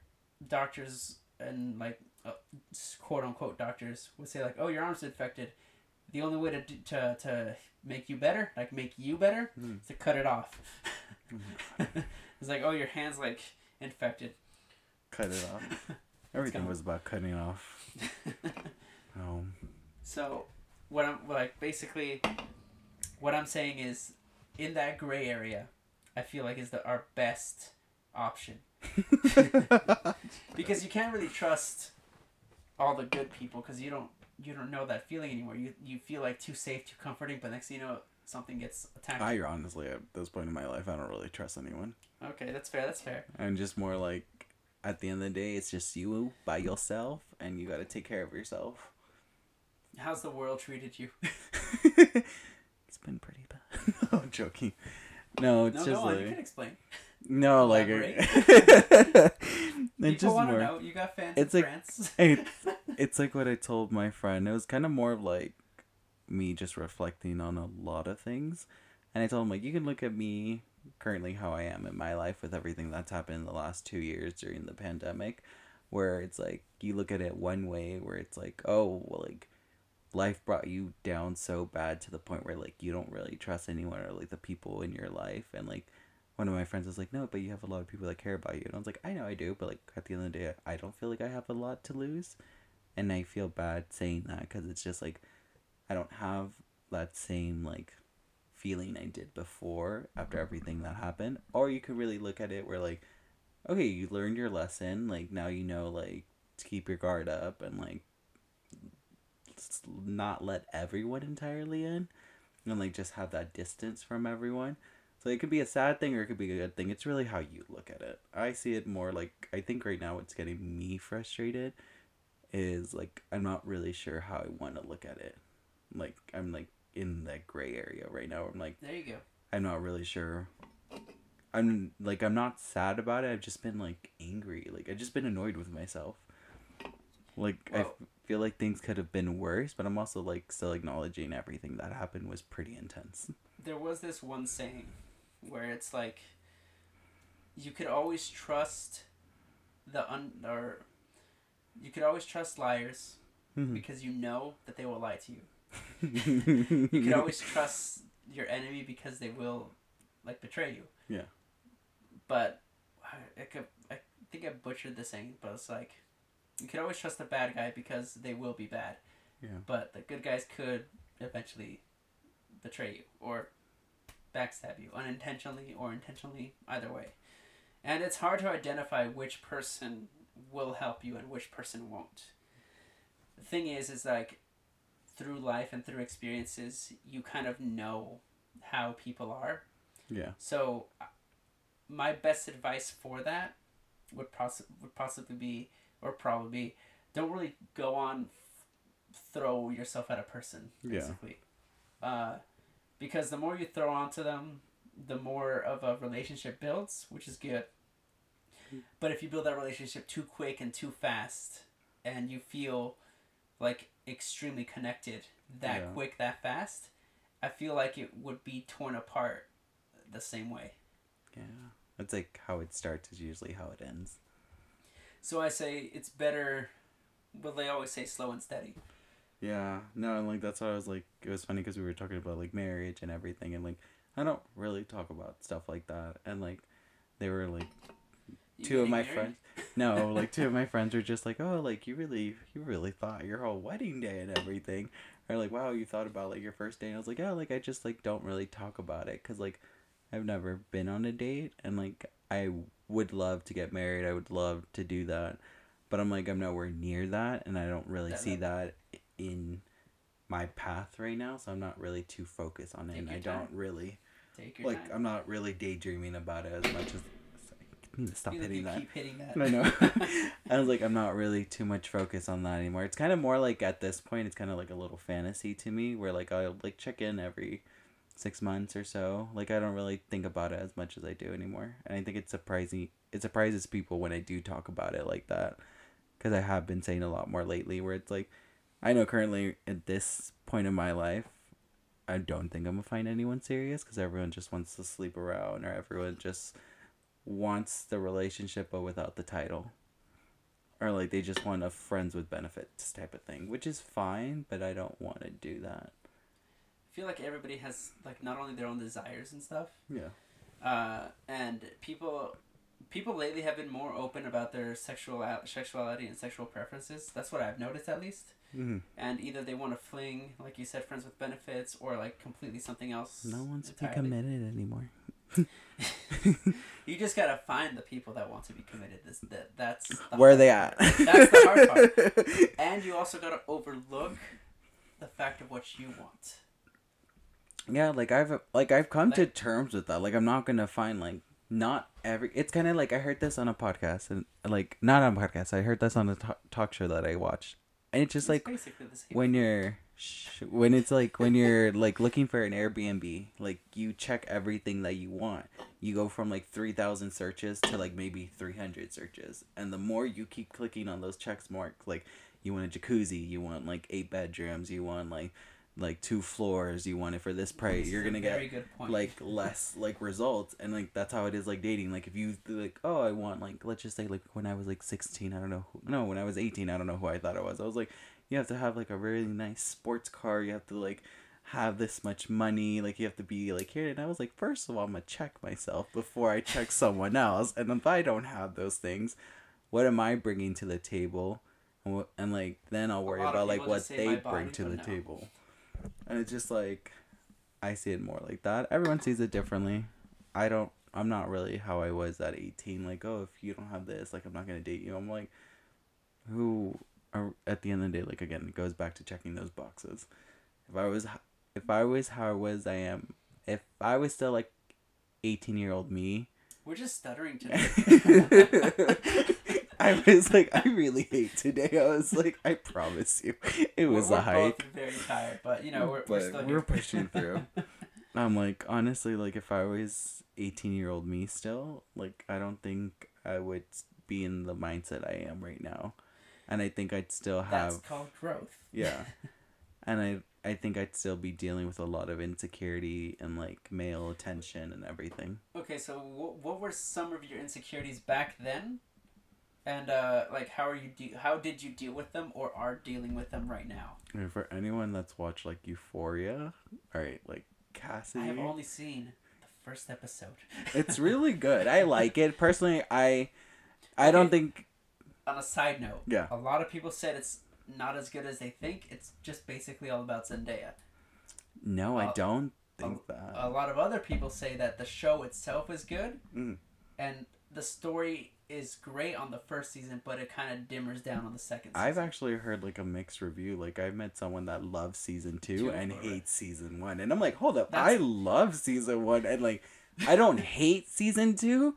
doctors and like uh, quote unquote doctors would say like, "Oh, your arm's infected. The only way to to to make you better, like make you better,
Mhm.
is to cut it off."
Oh
it's like, "Oh, your hand's like infected."
cut it off everything was about cutting off oh
so, what I'm like basically, what I'm saying is, in that gray area, I feel like is the our best option because you can't really trust all the good people because you don't you don't know that feeling anymore. You you feel like too safe, too comforting, but next thing you know, something gets attacked.
I honestly, at this point in my life, I don't really trust anyone.
okay, that's fair. That's fair.
I'm just more like, at the end of the day, it's just you by yourself, and you got to take care of yourself.
How's the world treated you?
it's been pretty. No, I'm joking. No, it's
no,
just
on. You can explain.
no, like
People
just
want to
more.
know. You got fans
It's like-
France.
It's it's like what I told my friend. It was kind of more of like me just reflecting on a lot of things, and I told him like you can look at me currently how I am in my life with everything that's happened in the last two years during the pandemic, where it's like you look at it one way where it's like oh well like life brought you down so bad to the point where like you don't really trust anyone or like the people in your life and like one of my friends was like no but you have a lot of people that care about you and i was like i know i do but like at the end of the day i don't feel like i have a lot to lose and i feel bad saying that because it's just like i don't have that same like feeling i did before after everything that happened or you could really look at it where like okay you learned your lesson like now you know like to keep your guard up and like not let everyone entirely in and like just have that distance from everyone so it could be a sad thing or it could be a good thing it's really how you look at it i see it more like i think right now what's getting me frustrated is like i'm not really sure how i want to look at it like i'm like in that gray area right now i'm like
there you go.
I'm not really sure. I'm like I'm not sad about it. I've just been like angry. Like I've just been annoyed with myself. Like I feel like things could have been worse, but I'm also like still acknowledging everything that happened was pretty intense.
There was this one saying where it's like you could always trust the un or you could always trust liars mm-hmm. because you know that they will lie to you. You could always trust your enemy because they will like betray you.
Yeah.
But I, I, could, I think I butchered the saying, but it's like you can always trust the bad guy because they will be bad.
Yeah.
But the good guys could eventually betray you or backstab you unintentionally or intentionally, either way. And it's hard to identify which person will help you and which person won't. The thing is, is like through life and through experiences, you kind of know how people are.
Yeah.
So, uh, my best advice for that would, poss- would possibly be, or probably don't really go on f- throw yourself at a person,
Yeah.
basically. Uh, because the more you throw onto them, the more of a relationship builds, which is good. But if you build that relationship too quick and too fast, and you feel like extremely connected that
Yeah.
quick, that fast, I feel like it would be torn apart the same way.
Yeah. It's like how it starts is usually how it ends.
So I say it's better. Well, they always say slow and steady.
Yeah, no, and like that's why I was like, it was funny because we were talking about like marriage and everything, and like I don't really talk about stuff like that, and like they were like
You
two of my
married?
friends, no, like two of my friends were just like, oh, like you really, you really thought your whole wedding day and everything, or like, wow, you thought about like your first day, and I was like, yeah, like I just like don't really talk about it, cause like I've never been on a date, and like I would love to get married, I would love to do that, but I'm like I'm nowhere near that, and I don't really see that in my path right now, so I'm not really too focused on it,
Take
and I don't really like
time.
I'm not really daydreaming about it as much as. Sorry, I need to stop
like
hitting
you
that.
hitting that.
I know. I was like, I'm not really too much focused on that anymore. It's kind of more like at this point, it's kind of like a little fantasy to me, where like I'll like check in every six months or so. Like I don't really think about it as much as I do anymore, and I think it's surprising. It surprises people when I do talk about it like that, because I have been saying a lot more lately. Where it's like, I know currently at this point in my life, I don't think I'm gonna find anyone serious because everyone just wants to sleep around or everyone just wants the relationship but without the title. Or like they just want a friends with benefits type of thing, which is fine, but I don't want to do that.
I feel like everybody has like not only their own desires and stuff,
Yeah.
uh, and people people lately have been more open about their sexual sexuality and sexual preferences. That's what I've noticed at least.
Mm-hmm.
And either they want to fling, like you said, friends with benefits, or like completely something else.
No one's to be committed anymore.
you just gotta find the people that want to be committed. This that that's
Where they at?
That's the hard part. And you also gotta overlook the fact of what you want.
Yeah, like I've like I've come to terms with that. Like I'm not gonna find like not every. It's kind of like I heard this on a podcast and like not on a podcast. I heard this on a talk show that I watched, and it's just
It's
like
basically the same.
when you're sh- when it's like when you're like looking for an Airbnb, like you check everything that you want. You go from like three thousand searches to like maybe three hundred searches, and the more you keep clicking on those checks marks, like you want a jacuzzi, you want like eight bedrooms, you want like like two floors, you want it for this price,
This
you're gonna get like less like results. And like that's how it is like dating. Like if you like oh i want like let's just say like when i was like 16 i don't know who no when i was 18 i don't know who i thought i was. I was like you have to have like a really nice sports car. You have to like have this much money. Like you have to be like here. And i was like first of all i'm gonna check myself before i check someone else. And if i don't have those things what am i bringing to the table? And, and like then i'll worry about like what they bring to the
no.
table and it's just like I see it more like that. Everyone sees it differently. I don't. I'm not really how I was at 18. Like, oh, if you don't have this, like, I'm not gonna date you. I'm like, who? Are, at the end of the day, like again, it goes back to checking those boxes. If I was, if I was how I was, I am. If I was still like, 18 year old me,
We're just stuttering today.
I was like, I really hate today. I was like, I promise you, it was
we're,
a
we're
hike.
both very tired, but you know we're, we're
But
still
we're pushing through. I'm like, honestly, like if I was 18 year old me still, like I don't think I would be in the mindset I am right now, and I think I'd still
That's
have
called growth.
yeah, and I I think I'd still be dealing with a lot of insecurity and like male attention and everything.
Okay, so what, what were some of your insecurities back then? And uh, like, how are you? De- how did you deal with them, or are dealing with them right now?
And for anyone that's watched like Euphoria, all right, like Cassidy,
I have only seen the first episode.
it's really good. I like it personally. I I don't
Okay.
think
On a side note,
Yeah.
a lot of people said it's not as good as they think. It's just basically all about Zendaya.
no, I
Uh,
don't think that.
A lot of other people say that the show itself is good,
Mm.
and the story is great on the first season, but it kind of dimmers down on the second. Season.
I've actually heard like a mixed review. Like I've met someone that loves season two
Two,
and hates season one, and I'm like, hold up,
That's-
I love season one, and like I don't hate season two,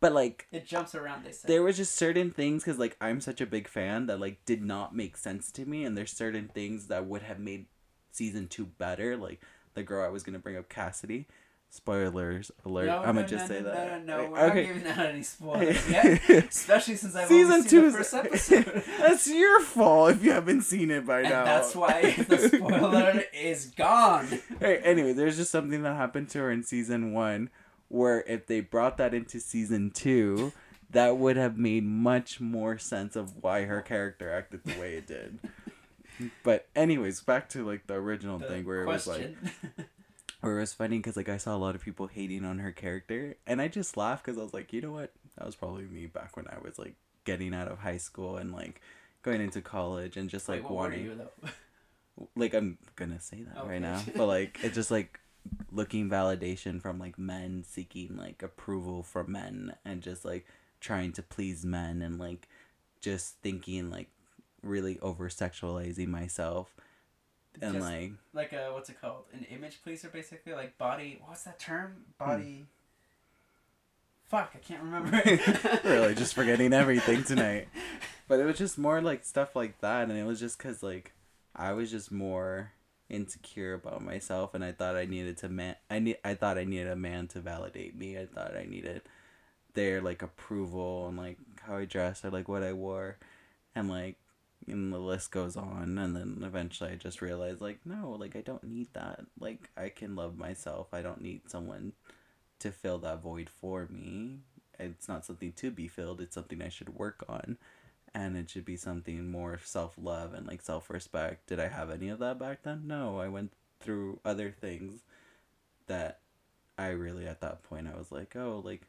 but like
It jumps around. They
there was just certain things because like I'm such a big fan that like did not make sense to me, and there's certain things that would have made season two better. Like the girl I was gonna bring up, Cassidy. Spoilers alert!
No,
I'm gonna just
no,
say
no,
that.
No, no, no, we're
okay.
not giving out any spoilers yet. Especially since I've
Season
only seen
two
the first episode.
that's your fault if you haven't seen it by
and
now.
that's why the spoiler is gone.
Hey, anyway, there's just something that happened to her in season one where if they brought that into season two, that would have made much more sense of why her character acted the way it did. But anyways, back to like the original
The
thing where it was like where it was funny because like I saw a lot of people hating on her character, and I just laughed because I was like, you know what, that was probably me back when I was like getting out of high school and like going into college and just like
Wait,
wanting like I'm gonna say that
Okay.
right now, but like it's just like looking validation from like men seeking like approval from men and just like trying to please men and like just thinking like really over sexualizing myself and
Just
like
like a what's it called? An image pleaser, basically. Like body. What's that term? Body. Hmm. Fuck, I can't remember.
really just forgetting everything tonight. But it was just more like stuff like that, and it was just because like I was just more insecure about myself, and I thought I needed to man. I need. I thought I needed a man to validate me. I thought I needed their like approval and like how I dressed or like what I wore, and like and the list goes on and then eventually i just realized like no like i don't need that. Like i can love myself. I don't need someone to fill that void for me. It's not something to be filled. It's something i should work on. And it should be something more self-love and like self-respect. Did i have any of that back then? No. I went through other things that i really at that point i was like oh like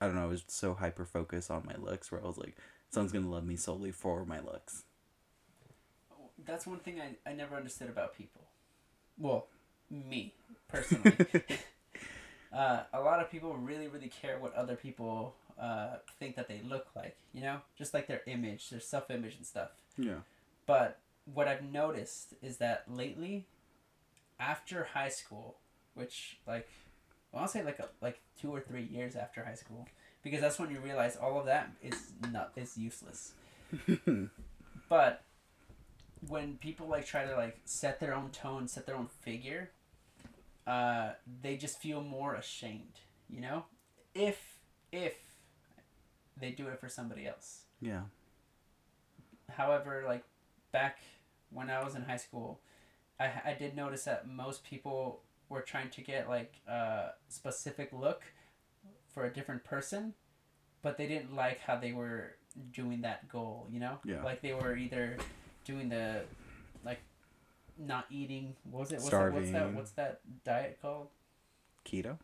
i don't know. I was so hyper focused on my looks where i was like someone's gonna love me solely for my looks
That's one thing I, I never understood about people. Well, me personally. uh, a lot of people really, really care what other people uh, think that they look like. You know, just like their image, their self-image and stuff.
Yeah.
But what I've noticed is that lately, after high school, which like, I'll say like a, like two or three years after high school, because that's when you realize all of that is not is useless. But when people like try to like set their own tone, set their own figure, uh, they just feel more ashamed. You know, if if they do it for somebody else.
yeah.
However, like back when I was in high school, I I did notice that most people were trying to get like a specific look for a different person, but they didn't like how they were doing that goal. You know,
Yeah.
like they were either doing the like not eating. What was it? What's that, what's that? What's that diet called?
Keto?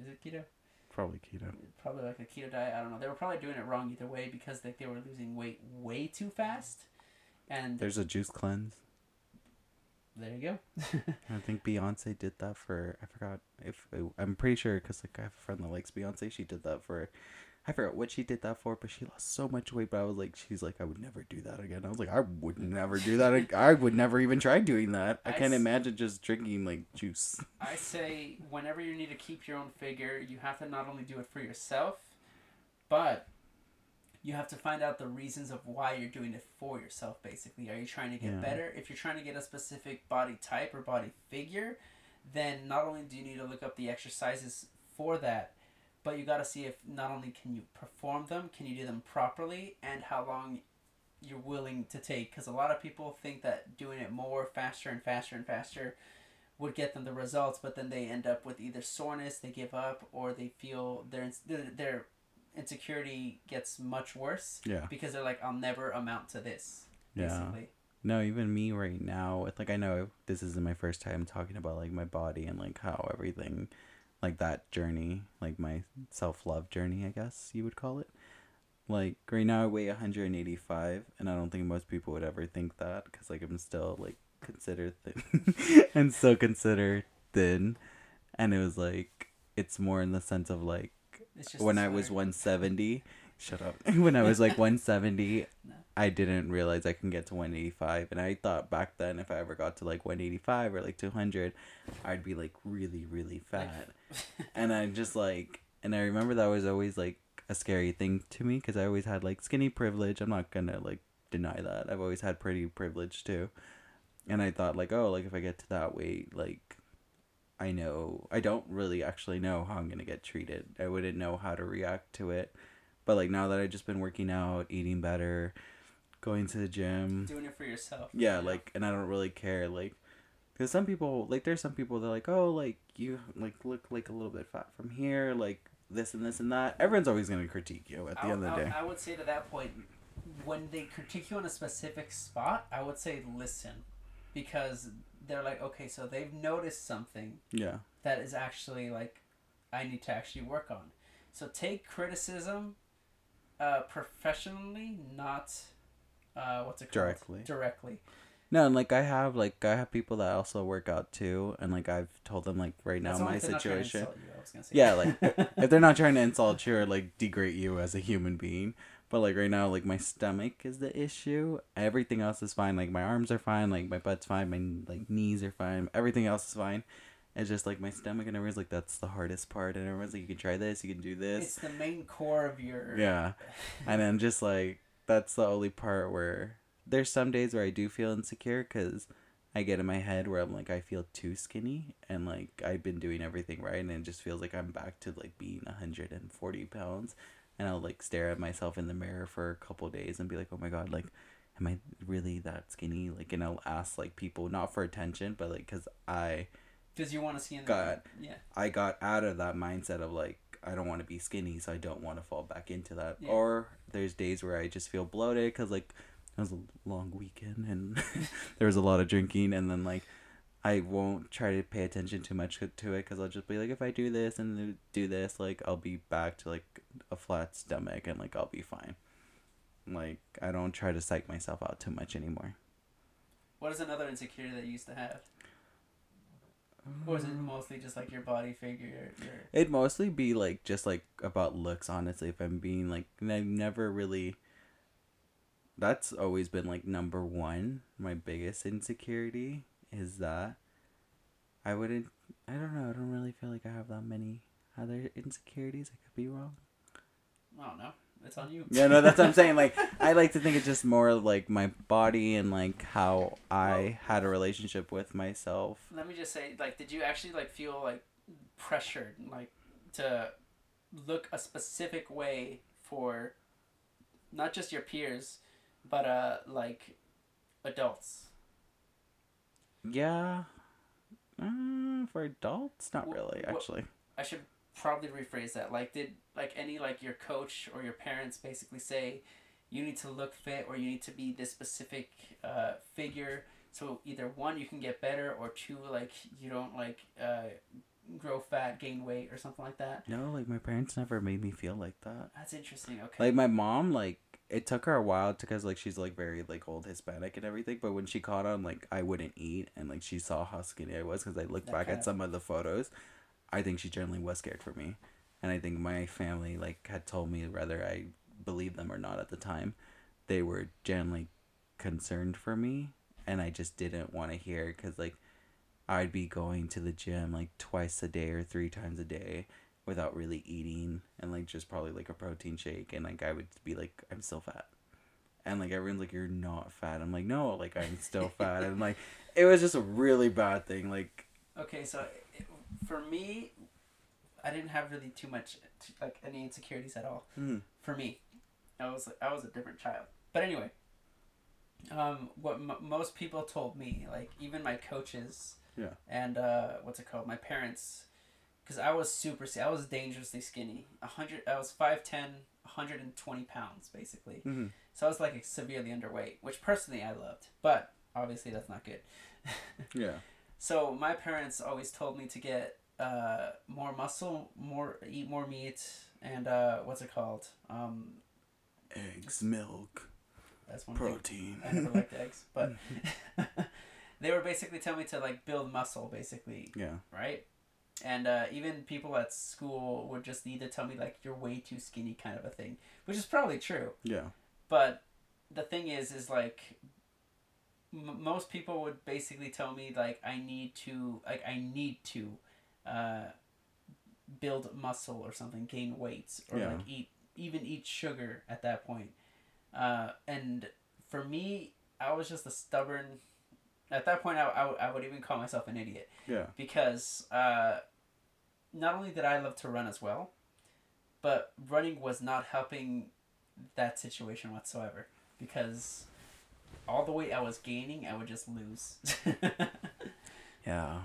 Is it keto?
Probably keto.
Probably like a keto diet. I don't know. They were probably doing it wrong either way because like they were losing weight way too fast. And
There's a juice cleanse.
There you go.
I think Beyonce did that for. I forgot if I'm pretty sure because like I have a friend that likes Beyonce. She did that for. I forgot what she did that for, but she lost so much weight. But I was like, she's like, I would never do that again. I was like, I would never do that. I would never even try doing that. I
I
can't
s-
imagine just drinking like juice.
I say whenever you need to keep your own figure, you have to not only do it for yourself, but you have to find out the reasons of why you're doing it for yourself basically. Are you trying to get
Yeah.
better? If you're trying to get a specific body type or body figure, then not only do you need to look up the exercises for that, but you got to see if not only can you perform them, can you do them properly and how long you're willing to take because a lot of people think that doing it more faster and faster and faster would get them the results, but then they end up with either soreness, they give up, or they feel their their, insecurity gets much worse
Yeah.
because they're like, I'll never amount to this.
Yeah.
Basically,
No, even me right now, it's like I know this isn't my first time talking about like my body and like how everything, like that journey, like my self love journey, I guess you would call it. Like right now, I weigh 185, and I don't think most people would ever think that because like I'm still like considered thin and still considered thin, and it was like it's more in the sense of like when I was 170. Shut up. when I was like 170,
No.
I didn't realize I can get to 185. And I thought back then, if I ever got to like 185 or like 200, I'd be like really, really fat. and I just like, and I remember that was always like a scary thing to me because I always had like skinny privilege. I'm not gonna like deny that. I've always had pretty privilege too. And I thought like, oh, like if I get to that weight, like I know I don't really actually know how I'm gonna get treated. I wouldn't know how to react to it. But like now that I've just been working out, eating better, going to the gym,
doing it for yourself.
yeah, like, and I don't really care, like, because some people, like, there's some people that are like, oh, like you like look like a little bit fat from here, like this and this and that. Everyone's always gonna critique you at the
I,
end of the
I-
day.
I would say to that point, when they critique you on a specific spot, I would say listen, because they're like, okay, so they've noticed something
yeah,
that is actually like, I need to actually work on. So take criticism, uh, professionally, not, uh, what's it called?
Directly.
Directly.
no, and like I have like I have people that also work out too, and like I've told them like right now my
if they're not trying to
situation.
you, I was gonna say.
Yeah, like if they're not trying to insult you or like degrade you as a human being. But like right now, like my stomach is the issue. Everything else is fine. Like my arms are fine. Like my butt's fine. My like knees are fine. Everything else is fine. It's just like my stomach, and everyone's like, "That's the hardest part." And everyone's like, "You can try this. You can do this."
it's the main core of your.
Yeah, and then just like that's the only part where there's some days where I do feel insecure because I get in my head where I'm like I feel too skinny and like I've been doing everything right and it just feels like I'm back to like being 140 pounds and I'll like stare at myself in the mirror for a couple days and be like oh my god like am I really that skinny like and I'll ask like people not for attention but like because I
Because you want to see in the.
God.
Yeah.
I got out of that mindset of like I don't want to be skinny, so I don't want to fall back into that.
Yeah.
Or there's days where I just feel bloated because like it was a long weekend and there was a lot of drinking, and then like I won't try to pay attention too much to it because I'll just be like, if I do this and do this, like I'll be back to like a flat stomach and like I'll be fine. Like I don't try to psych myself out too much anymore.
What is another insecurity that you used to have? or is it um, mostly just like your body figure? Your.
It'd mostly be like just like about looks, honestly. If I'm being like, I've never really. That's always been like number one. My biggest insecurity is that I wouldn't. I don't know. I don't really feel like I have that many other insecurities. I could be wrong.
I don't know. It's on you.
Yeah, no, that's what I'm saying. Like, I like to think it's just more like my body and like how I
Well-
had a relationship with myself.
Let me just say, like, did you actually like feel like pressured, like, to look a specific way for not just your peers, but uh, like adults?
Yeah. Uh, for adults, not
Wh-
really. Actually,
I should probably rephrase that. Like, did like any like your coach or your parents basically say you need to look fit or you need to be this specific uh, figure? So either one, you can get better, or two, like you don't like uh, grow fat, gain weight, or something like that.
no. Like my parents never made me feel like that.
That's interesting. Okay.
Like my mom, like it took her a while because like she's like very like old Hispanic and everything. But when she caught on, like I wouldn't eat, and like she saw how skinny I was because I looked
That
back at
of-
some of the photos. I think she generally was scared for me, and I think my family like had told me whether I believed them or not at the time, they were generally concerned for me, and I just didn't want to hear because like I'd be going to the gym like twice a day or three times a day without really eating and like just probably like a protein shake and like I would be like I'm still fat. And like everyone's like you're not fat. I'm like no, like I'm still fat and like it was just a really bad thing like
Okay, so it, for me, I didn't have really too much like any insecurities at all.
hmm,
For me, I was I was a different child. But anyway, um, what m- most people told me, like even my coaches,
Yeah.
and uh, what's it called, my parents, because I was super, I was dangerously skinny. A hundred, I was 5'10", 120 pounds basically.
hmm
So I was like severely underweight, which personally I loved, but obviously that's not good.
yeah.
So my parents always told me to get uh, more muscle, more eat more meat, and uh, what's it called? Um,
Eggs, milk,
that's one thing.
protein.
I never liked eggs, but they were basically telling me to like build muscle, basically,
yeah.
right? And uh, even people at school would just need to tell me like you're way too skinny, kind of a thing, which is probably true.
Yeah.
But the thing is, is like m- most people would basically tell me like I need to like I need to uh, build muscle or something, gain weight, or
Yeah.
like eat even eat sugar at that point. Uh, and for me, I was just a stubborn. At that point, I, I, would- I would even call myself an idiot
Yeah.
because uh, not only did I love to run as well, but running was not helping that situation whatsoever because all the weight I was gaining, I would just lose.
Yeah.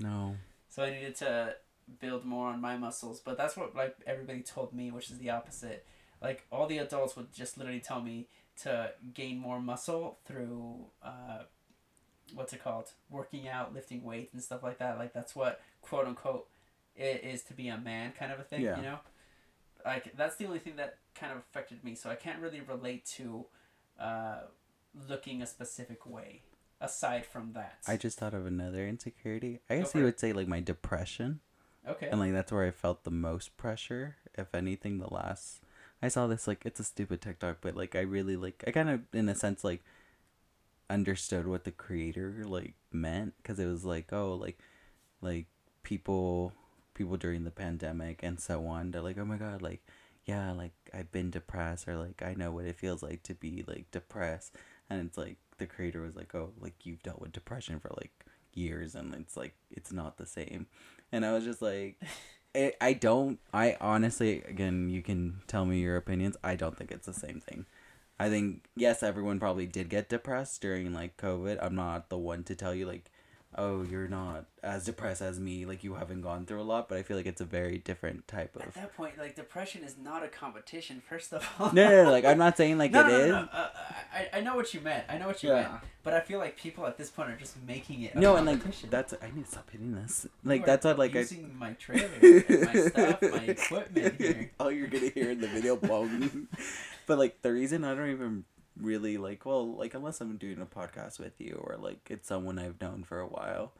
No.
so I needed to build more on my muscles, but that's what like everybody told me, which is the opposite. Like all the adults would just literally tell me to gain more muscle through uh, what's it called, working out, lifting weights, and stuff like that. Like that's what quote unquote it is to be a man, kind of a thing.
Yeah.
You know, like that's the only thing that kind of affected me. So I can't really relate to uh, looking a specific way aside from that.
I just thought of another insecurity. I guess you would say like my depression.
okay.
and like that's where I felt the most pressure. If anything, the last I saw this like it's a stupid TikTok, but like I really like I kind of in a sense like understood what the creator like meant because it was like oh like like people people during the pandemic and so on they're like oh my god like yeah like I've been depressed or like I know what it feels like to be like depressed. And it's like the creator was like oh like you've dealt with depression for like years and it's like it's not the same. And I was just like I eh, I don't I honestly again you can tell me your opinions I don't think it's the same thing I think yes everyone probably did get depressed during like COVID I'm not the one to tell you like oh you're not as depressed as me like you haven't gone through a lot but I feel like it's a very different type of.
At that point, like depression is not a competition. First of all,
no, no, no, like I'm not saying like
no,
it
no,
is.
no, no. Uh, I, I know what you meant. I know what you
Yeah.
meant. But I feel like people at this point are just making it. A
No, and like that's I need to stop hitting this. Like
are
that's what like I
using my trailer, and my stuff, my equipment here.
All you're gonna hear in the video, boom. But like the reason I don't even really like, well, like unless I'm doing a podcast with you or like it's someone I've known for a while,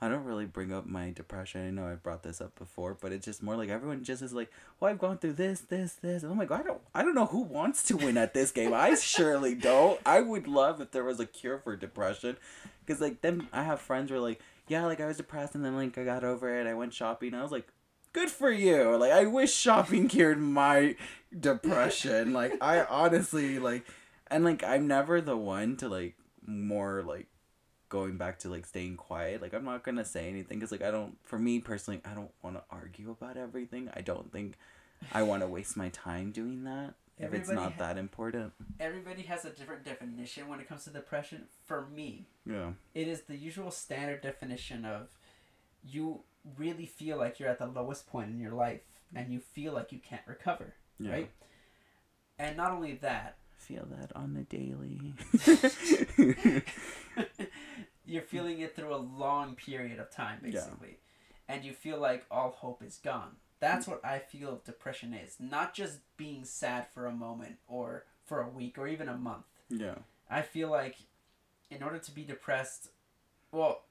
I don't really bring up my depression. I know I brought this up before, but it's just more like everyone just is like, "Well, I've gone through this, this, this." And I'm like, I don't, I don't know who wants to win at this game. I surely don't. I would love if there was a cure for depression, because like then I have friends who are like, "Yeah, like I was depressed and then like I got over it. I went shopping." I was like, "Good for you!" Like I wish shopping cured my depression. like I honestly like, and like I'm never the one to like more like going back to like staying quiet like i'm not gonna say anything because like i don't for me personally i don't want to argue about everything i don't think i want to waste my time doing that if it's not
ha-
that important
Everybody has a different definition when it comes to depression. For me,
yeah
it is the usual standard definition of you really feel like you're at the lowest point in your life and you feel like you can't recover,
yeah
right? And not only that,
feel that on the daily
you're feeling it through a long period of time,
Yeah.
basically. And you feel like all hope is gone. That's what I feel depression is. Not just being sad for a moment or for a week or even a month.
yeah
I feel like in order to be depressed, well,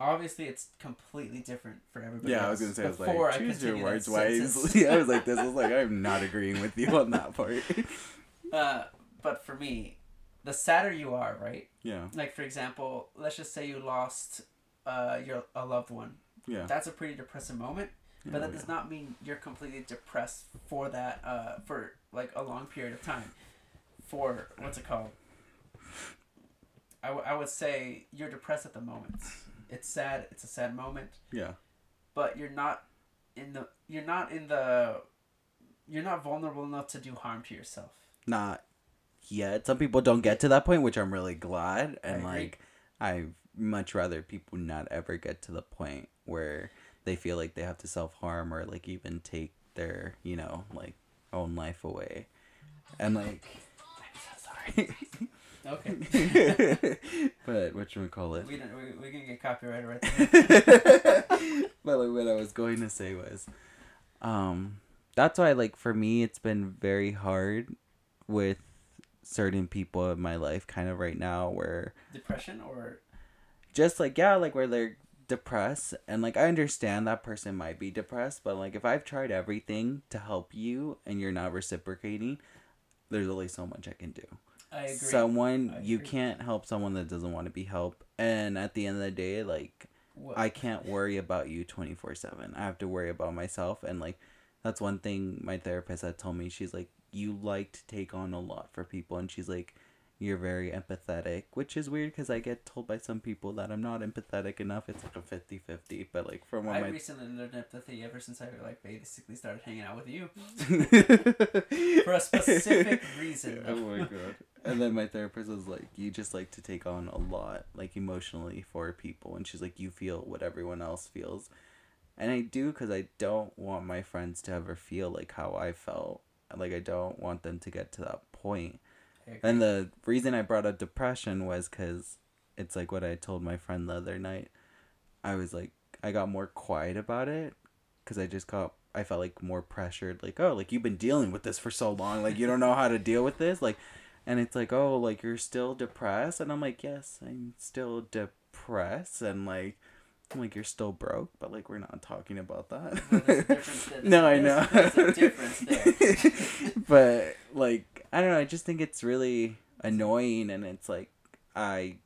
obviously it's completely different for everybody.
yeah i was gonna say i was
Before I
like choose your words wisely i was like this is like i'm not agreeing with you on that part
Uh, but for me, the sadder you are, right?
yeah
Like for example, let's just say you lost uh, your a loved one.
yeah
That's a pretty depressing moment.
Yeah,
But that
yeah.
does not mean you're completely depressed for that uh, for like a long period of time. For what's it called? I, w- I would say you're depressed at the moment. It's sad. It's a sad moment,
yeah
but you're not in the you're not in the you're not vulnerable enough to do harm to yourself.
not yet. Some people don't get to that point, which I'm really glad. And
agree.
like, I much rather people not ever get to the point where they feel like they have to self harm or like even take their, you know, like own life away. And like, I'm so
Okay.
but what should we call it?
we don't, we we can get copyrighted right there.
but like what I was going to say was, um, that's why like for me it's been very hard with certain people in my life kind of right now where
Depression or
just like yeah like where they're depressed and like I understand that person might be depressed but like if I've tried everything to help you and you're not reciprocating there's only so much I can do
I agree.
someone
I
you
agree.
can't help someone that doesn't want to be helped and at the end of the day like
What-
I can't worry about you 24 7. I have to worry about myself. And, like, that's one thing my therapist had told me. She's like, you like to take on a lot for people. And she's like, you're very empathetic, which is weird because I get told by some people that I'm not empathetic enough. It's like a 50 50. But, like, from what
I
my.
recently learned empathy ever since I like basically started hanging out with you
for
a specific reason.
oh my god. And then my therapist was like, You just like to take on a lot, like emotionally for people. And she's like, You feel what everyone else feels. And I do because I don't want my friends to ever feel like how I felt. Like, I don't want them to get to that point. And the reason I brought up depression was because it's like what I told my friend the other night. I was like, I got more quiet about it because I just got, I felt like more pressured. Like, oh, like you've been dealing with this for so long. Like, you don't know how to deal with this. Like, and it's like, oh, like you're still depressed. And I'm like, yes, I'm still depressed. And like, I'm like, you're still broke. But like, we're not talking about that.
Well, there's a difference there.
no, I know.
There's- there's a difference there.
but like I don't know. I just think it's really annoying, and it's like I.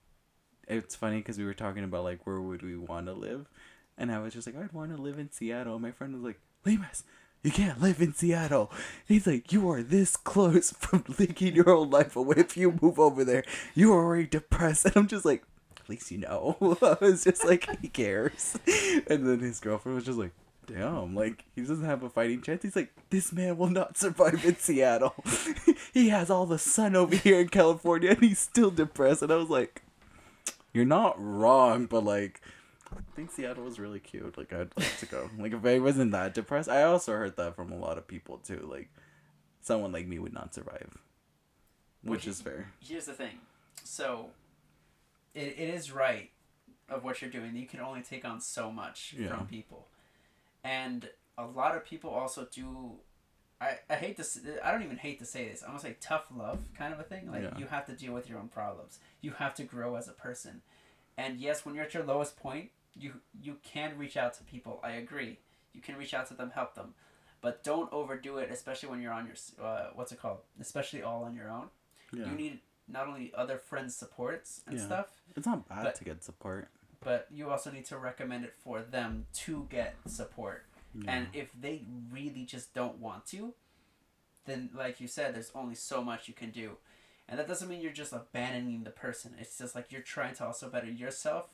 It's funny because we were talking about like where would we want to live, and I was just like I'd want to live in Seattle. My friend was like, Lemus, you can't live in Seattle. He's like, you are this close from taking your whole life away. If you move over there, you are already depressed. And I'm just like, at least you know. I was just like, he cares. And then his girlfriend was just like, damn, like he doesn't have a fighting chance. He's like, this man will not survive in Seattle. he has all the sun over here in California, and he's still depressed. And I was like, you're not wrong, but like. I think Seattle was really cute. Like I'd like to go. Like if I wasn't that depressed, I also heard that from a lot of people too. Like someone like me would not survive, which is fair.
Here's the thing. So, it, it is right of what you're doing. You can only take on so much
Yeah.
from people, and a lot of people also do. I, I hate to I don't even hate to say this. I'm gonna say tough love kind of a thing. Like
Yeah.
you have to deal with your own problems. You have to grow as a person. And yes, when you're at your lowest point, you you can reach out to people. I agree. You can reach out to them, help them, but don't overdo it. Especially when you're on your uh, what's it called? Especially all on your own.
Yeah.
You need not only other friends' supports and
Yeah.
stuff,
it's not bad
but-
to get support.
but you also need to recommend it for them to get support.
Yeah.
And if they really just don't want to, then like you said, there's only so much you can do. And that doesn't mean you're just abandoning the person. It's just like you're trying to also better yourself.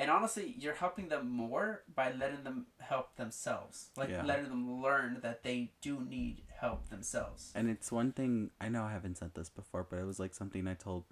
And honestly, you're helping them more by letting them help themselves. Like
Yeah.
letting them learn that they do need help themselves.
And it's one thing I know I haven't said this before, but it was like something I told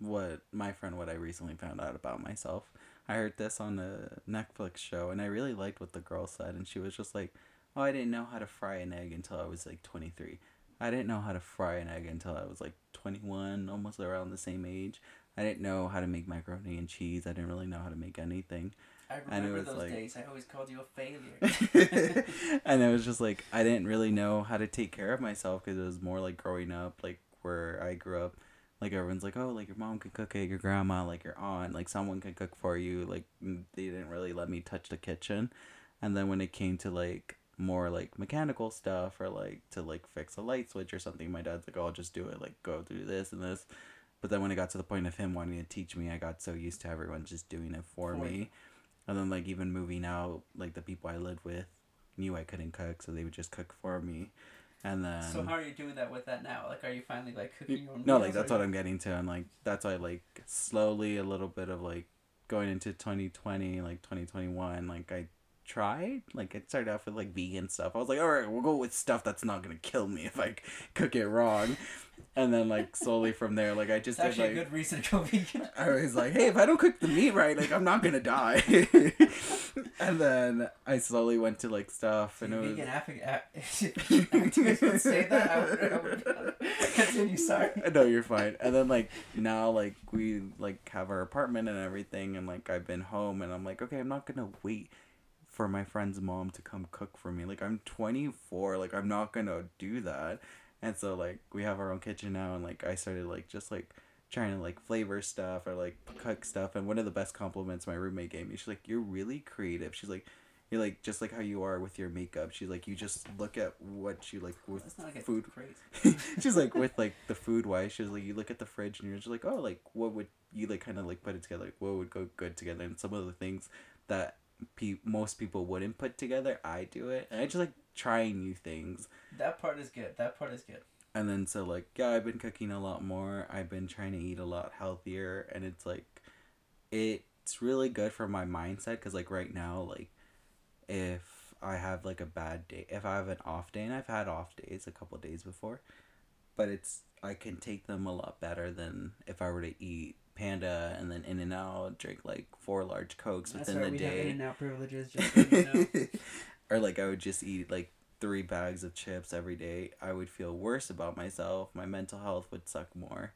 what my friend what I recently found out about myself. I heard this on a Netflix show and I really liked what the girl said and she was just like, "Oh, I didn't know how to fry an egg until I was like 23. I didn't know how to fry an egg until I was like 21, almost around the same age. I didn't know how to make macaroni and cheese. I didn't really know how to make anything."
I remember those
like-
days. I always called you a failure.
and it was just like I didn't really know how to take care of myself because it was more like growing up, like where I grew up. Like everyone's like, oh, like your mom can cook it, your grandma, like your aunt, like someone can cook for you. Like they didn't really let me touch the kitchen, and then when it came to like more like mechanical stuff or like to like fix a light switch or something, my dad's like, oh, I'll just do it. Like go do this and this. But then when it got to the point of him wanting to teach me, I got so used to everyone just doing it for,
For
me.
you.
And then like even moving out, like the people I lived with knew I couldn't cook, so they would just cook for me. And then
so how are you doing that with that now? Like, are you finally like cooking your own?
no, like that's what I'm getting to, and like that's why like slowly a little bit of like going into 2020, like 2021, like I tried. Like it started off with like vegan stuff. I was like, all right, we'll go with stuff that's not gonna kill me if I cook it wrong. And then like slowly from there, like I just
It's
did
actually
like
a good reason to go vegan.
I was like, hey, if I don't cook the meat right, like I'm not gonna die. and then I slowly went to like stuff, and it was
vegan after, uh, after you guys would say that, I would, I would continue. Sorry.
no, you're fine. And then like now, like we like have our apartment and everything, and like I've been home, and I'm like, okay, I'm not gonna wait for my friend's mom to come cook for me. Like I'm 24, like I'm not gonna do that. And so like we have our own kitchen now, and like I started like just like trying to like flavor stuff or like cook stuff. And one of the best compliments my roommate gave me, she's like, "You're really creative." She's like. You're like just like how you are with your makeup. She's like you just look at what you like with
get
food
crazy.
she's like with like the food wise she's like you look at the fridge and you're just like oh like what would you like kind of like put it together like what would go good together and some of the things that pe- most people wouldn't put together i do it and i just like trying new things
That part is good. That part is good.
and then so like yeah i've been cooking a lot more i've been trying to eat a lot healthier and it's like it's really good for my mindset because like right now like if i have like a bad day if i have an off day and i've had off days a couple days before but it's i can take them a lot better than if i were to eat panda and then In-N-Out drink like four large cokes
That's
within
right.
the
We have in
day
and out privileges. Just so you know.
or like I would just eat like three bags of chips every day, I would feel worse about myself. My mental health would suck more.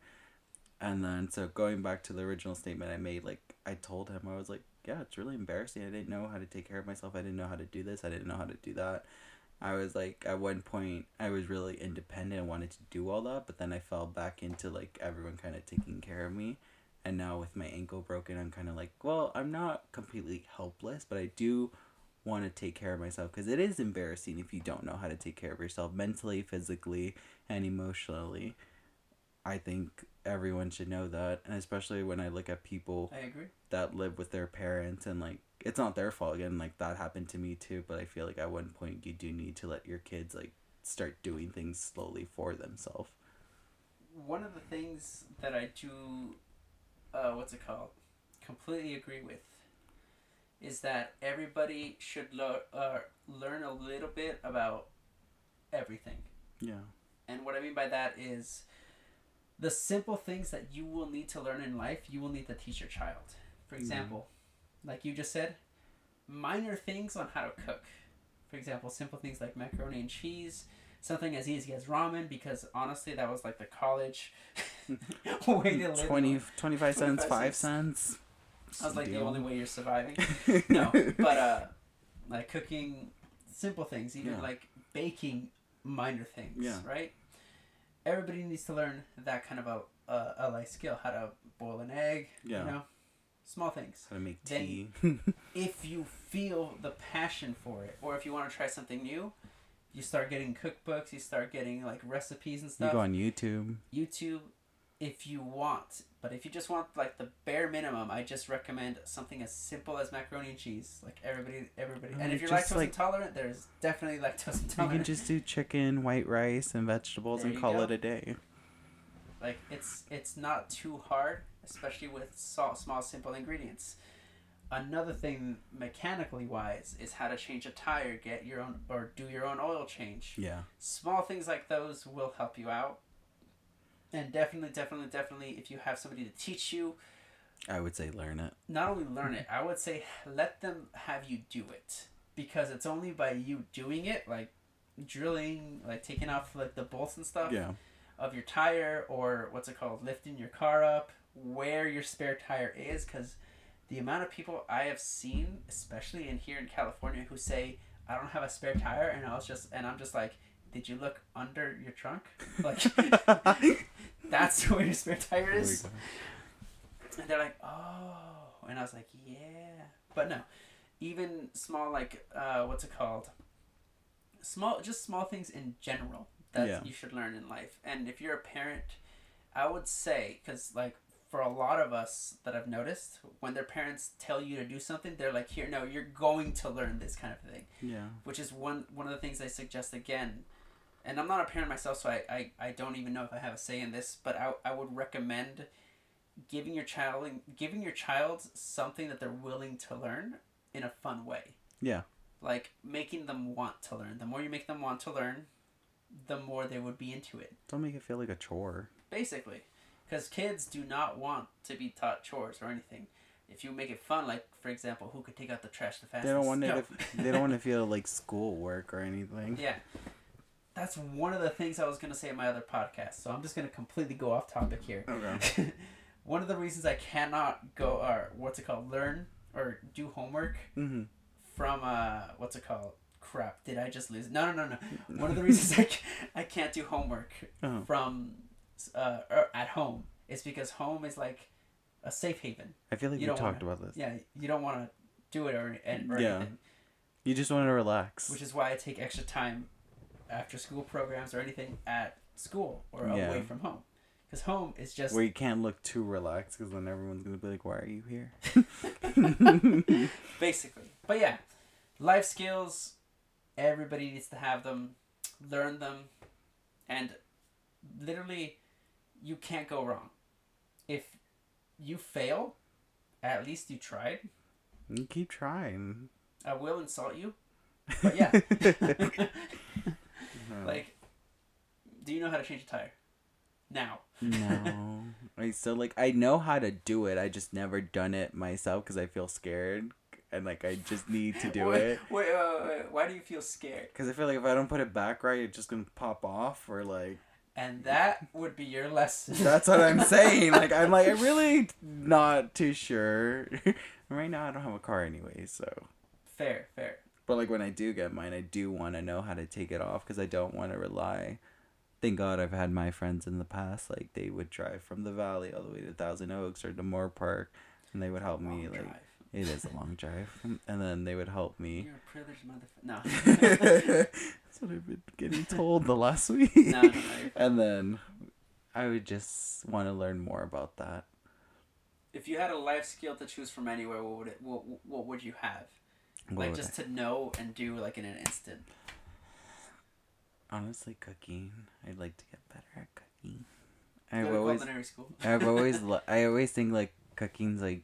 And then so going back to the original statement I made, like I told him I was like, yeah, it's really embarrassing. I didn't know how to take care of myself. I didn't know how to do this. I didn't know how to do that. I was like at one point I was really independent and wanted to do all that, but then I fell back into like everyone kind of taking care of me. And now with my ankle broken, I'm kind of like, well, I'm not completely helpless, but I do want to take care of myself because it is embarrassing if you don't know how to take care of yourself mentally, physically, and emotionally. I think everyone should know that, and especially when I look at people
I agree.
that live with their parents and like it's not their fault again, like that happened to me too, but I feel like at one point you do need to let your kids like start doing things slowly for themselves.
One of the things that I do, uh, what's it called? Completely agree with, is that everybody should lo- uh, learn a little bit about everything.
Yeah.
And what I mean by that is the simple things that you will need to learn in life, you will need to teach your child. For
Mhm.
example, like you just said, minor things on how to cook. For example, simple things like macaroni and cheese, something as easy as ramen, because honestly, that was like the college way to live.
20, 25 cents, 5 cents.
I was like the only way you're surviving. no, but uh, like cooking simple things, even
Yeah.
like baking minor things,
Yeah.
right? Everybody needs to learn that kind of a, a, a life skill, how to boil an egg,
Yeah.
you know, Small things.
How to make
Then-
tea.
If you feel the passion for it, or if you want to try something new, you start getting cookbooks. You start getting like recipes and stuff.
you go on YouTube.
YouTube if you want. But if you just want like the bare minimum, I just recommend something as simple as macaroni and cheese. Like everybody, everybody.
I
and if you're lactose
like-
intolerant, there's definitely lactose intolerant.
You can just do chicken, white rice, and vegetables,
There
and call
go.
it a day.
Like it's it's not too hard, especially with salt, small, simple ingredients. Another thing, mechanically wise, is how to change a tire, get your own or do your own oil change.
Yeah.
Small things like those will help you out. And definitely, definitely, definitely, if you have somebody to teach you,
I would say learn it.
not only learn it, I would say let them have you do it because it's only by you doing it, like drilling, like taking off like the bolts and stuff
Yeah.
of your tire, or what's it called, lifting your car up, where your spare tire is, because the amount of people I have seen, especially in here in California, who say I don't have a spare tire, and I was just, and I'm just like, did you look under your trunk? Like that's where your spare tire is. And they're like, oh. And I was like, yeah. But no, even small, like, uh, what's it called? Small, just small things in general that
Yeah.
you should learn in life. And if you're a parent, I would say, because, like, for a lot of us that I've noticed, when their parents tell you to do something, they're like, here, no, you're going to learn this kind of thing
yeah.
which is one one of the things I suggest again. And I'm not a parent myself, so I, I, I don't even know if I have a say in this, but I, I would recommend giving your child giving your child something that they're willing to learn in a fun way.
Yeah.
Like making them want to learn. The more you make them want to learn, the more they would be into it.
Don't make it feel like a chore.
Basically. Because kids do not want to be taught chores or anything. If you make it fun, like for example, who could take out the trash the fastest?
They don't want it.
Go.
They don't want to feel like schoolwork or anything.
Yeah. That's one of the things I was going to say in my other podcast. So I'm just going to completely go off topic here.
Okay.
one of the reasons I cannot go, or what's it called, learn or do homework
Mm-hmm.
from, uh, what's it called? Crap, did I just lose? No, no, no, no. One of the reasons I, I can't do homework
Oh.
from, uh, at home is because home is like a safe haven.
I feel like
You
we talked
wanna-
about this.
Yeah, you don't want to do it or, and, or
Yeah.
anything.
You just want to relax.
which is why I take extra time after school programs or anything at school or
Yeah.
away from home. Because home is just
Where you can't look too relaxed because then everyone's gonna be like, "Why are you here?"
basically. But yeah, life skills, everybody needs to have them, learn them, and literally, you can't go wrong. If you fail, at least you tried.
You keep trying.
I will insult you, but yeah. like, do you know how to change a tire? Now.
no, I still like I know how to do it. I just never done it myself because I feel scared and like I just need to do
wait,
it.
Wait, wait, wait, wait. Why do you feel scared?
Because I feel like if I don't put it back right, it's just gonna pop off or like.
And that would be your lesson.
That's what I'm saying. Like I'm like I'm really not too sure. right now I don't have a car anyway, so.
fair, fair.
But like when I do get mine, I do want to know how to take it off because I don't want to rely. Thank God I've had my friends in the past. Like they would drive from the valley all the way to Thousand Oaks or to Moorpark, and they would help me.
Long
Like it is a long drive, and then they would help me.
You're a privileged motherfucker. No.
That's what I've been getting told the last week.
no, no, no.
And then I would just want to learn more about that.
If you had a life skill to choose from anywhere, what would it? What, what would you have?
What
like just to know and do like in an instant.
Honestly, cooking. I'd like to get better at cooking. I've always. I've always, I always think like cooking's like,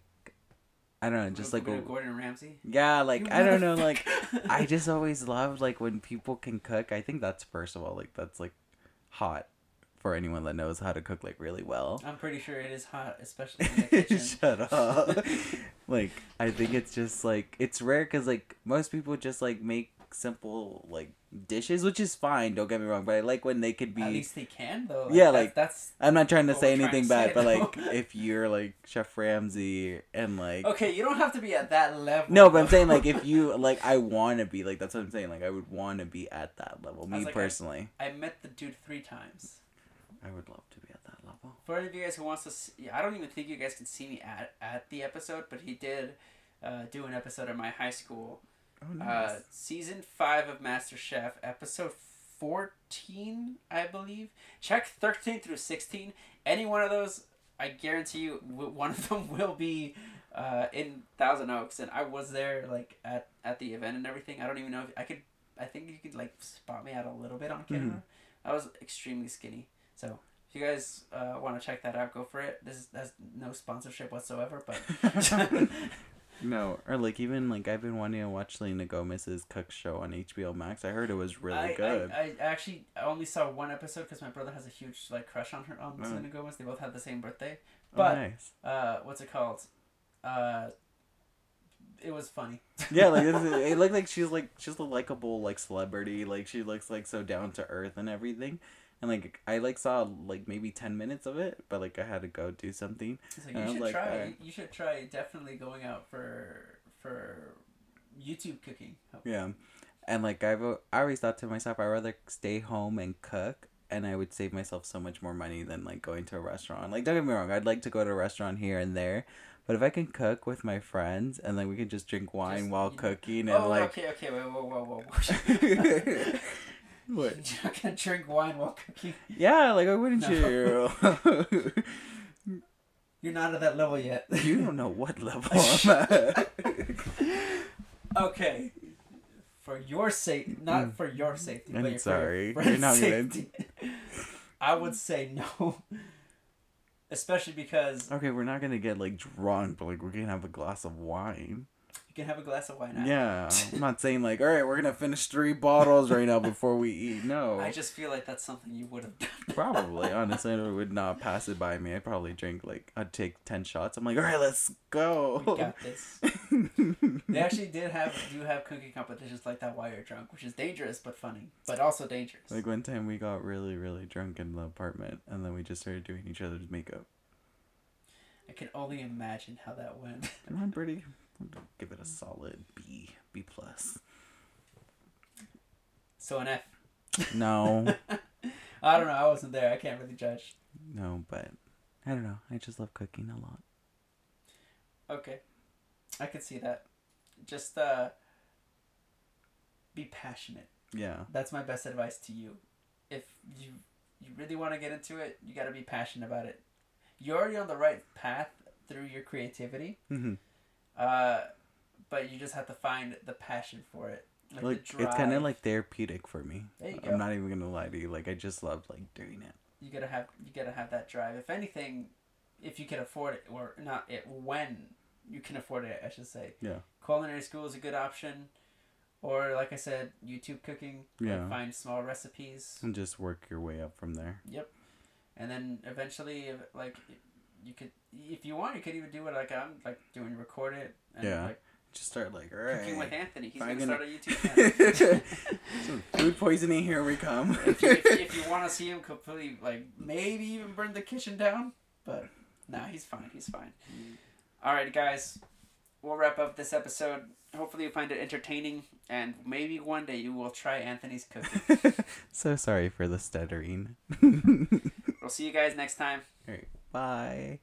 I don't know, just like, a,
Gordon Ramsay.
yeah, like I don't know, like I just always love like when people can cook. I think that's first of all, like that's like hot for anyone that knows how to cook like really well.
I'm pretty sure it is hot, especially in the kitchen.
Shut up. like I think it's just like it's rare because like most people just like make simple like dishes, which is fine. Don't get me wrong, but I like when they could be.
At least they can though.
Yeah,
that's-
like-
that's
I'm not trying to say anything
to
bad,
say,
but like if you're like Chef Ramsay and like
okay. You don't have to be at that level.
no, but I'm saying like if you like I want to be like that's what I'm saying like I would want to be at that level. Me
like, I-
personally,
I met the dude three times.
I would love to be at that level.
for any of you guys who wants to, see, I don't even think you guys can see me at at the episode, but he did uh, do an episode of my high school,
Oh,
uh, season five of MasterChef, episode fourteen, I believe. Check thirteen through sixteen. Any one of those, I guarantee you, one of them will be uh, in Thousand Oaks, and I was there like at at the event and everything. I don't even know if I could. I think you could like spot me out a little bit on camera. I was extremely skinny, so if you guys uh, want to check that out, go for it. This is that's no sponsorship whatsoever, but
no, or like even like I've been wanting to watch Selena Gomez's Cook Show on HBO Max. I heard it was really
I,
good.
I, I actually I only saw one episode because my brother has a huge like crush on her on
Oh.
Selena Gomez. They both have the same birthday.
oh,
but-
nice.
Uh, what's it called? Uh, it was funny.
Yeah, like it, it looked like she's like she's a likable like celebrity. Like she looks like so down to earth and everything. And like I like saw like maybe ten minutes of it, but like I had to go do something.
Like you should
like,
try.
uh,
You should try definitely going out for for YouTube cooking.
Yeah, and like I've I always thought to myself, I'd rather stay home and cook, and I would save myself so much more money than like going to a restaurant. Like don't get me wrong, I'd like to go to a restaurant here and there, but if I can cook with my friends and then we can just drink wine
Just,
while
you know-
cooking and
oh,
like
okay, okay, wait, whoa, whoa, whoa, whoa.
what?
You're not gonna drink wine while cooking.
Yeah, like why wouldn't
No.
you?
You're not at that level yet.
you don't know what level I'm at.
Okay. For your sake, not
Mm.
for your safety,
I'm
but your-
sorry.
for
You're
your
not
friend's
gonna-
I would say no. Especially because
okay, we're not gonna get like drunk, but like we're gonna have a glass of wine.
You can have a glass of wine. after.
Yeah, I'm not saying like, all right, we're gonna finish three bottles right now before we eat. No,
I just feel like that's something you would have done.
probably honestly, it would not pass it by me. I'd probably drink like I'd take ten shots. I'm like, all right, let's
We
go.
got this. They actually did have do have cooking competitions like that while you're drunk, which is dangerous but funny, but also dangerous.
like one time we got really really drunk in the apartment, and then we just started doing each other's makeup.
I can only imagine how that went.
I'm pretty. Give it a solid B, B plus.
So an F.
No,
I don't know. I wasn't there. I can't really judge.
no, but I don't know. I just love cooking a lot.
Okay, I can see that. Just uh, be passionate.
Yeah.
That's my best advice to you. If you you really want to get into it, you got to be passionate about it. You're already on the right path through your creativity,
hmm
uh, but you just have to find the passion for it. Like, the
like it's kind of like therapeutic for me.
There you
I'm not even gonna lie to you. Like I just love like doing it.
you gotta have you gotta have that drive. If anything, if you can afford it, or not it when you can afford it, I should say.
Yeah.
Culinary school is a good option, or like I said, YouTube cooking.
Yeah.
find small recipes.
And just work your way up from there.
Yep. And then eventually, like, you could, if you want, you could even do it like I'm like doing record it. And,
Yeah.
Like
Just start like, all
cooking with. Anthony. He's gonna
I'm
start a YouTube channel.
Food poisoning. Here we come.
if, you, if, if you want to see him completely, like maybe even burn the kitchen down, but nah, he's fine. He's fine. Mm. All right, guys, we'll wrap up this episode. Hopefully, you find it entertaining, and maybe one day you will try Anthony's cooking.
so sorry for the stuttering.
we'll see you guys next time.
all right. Bye.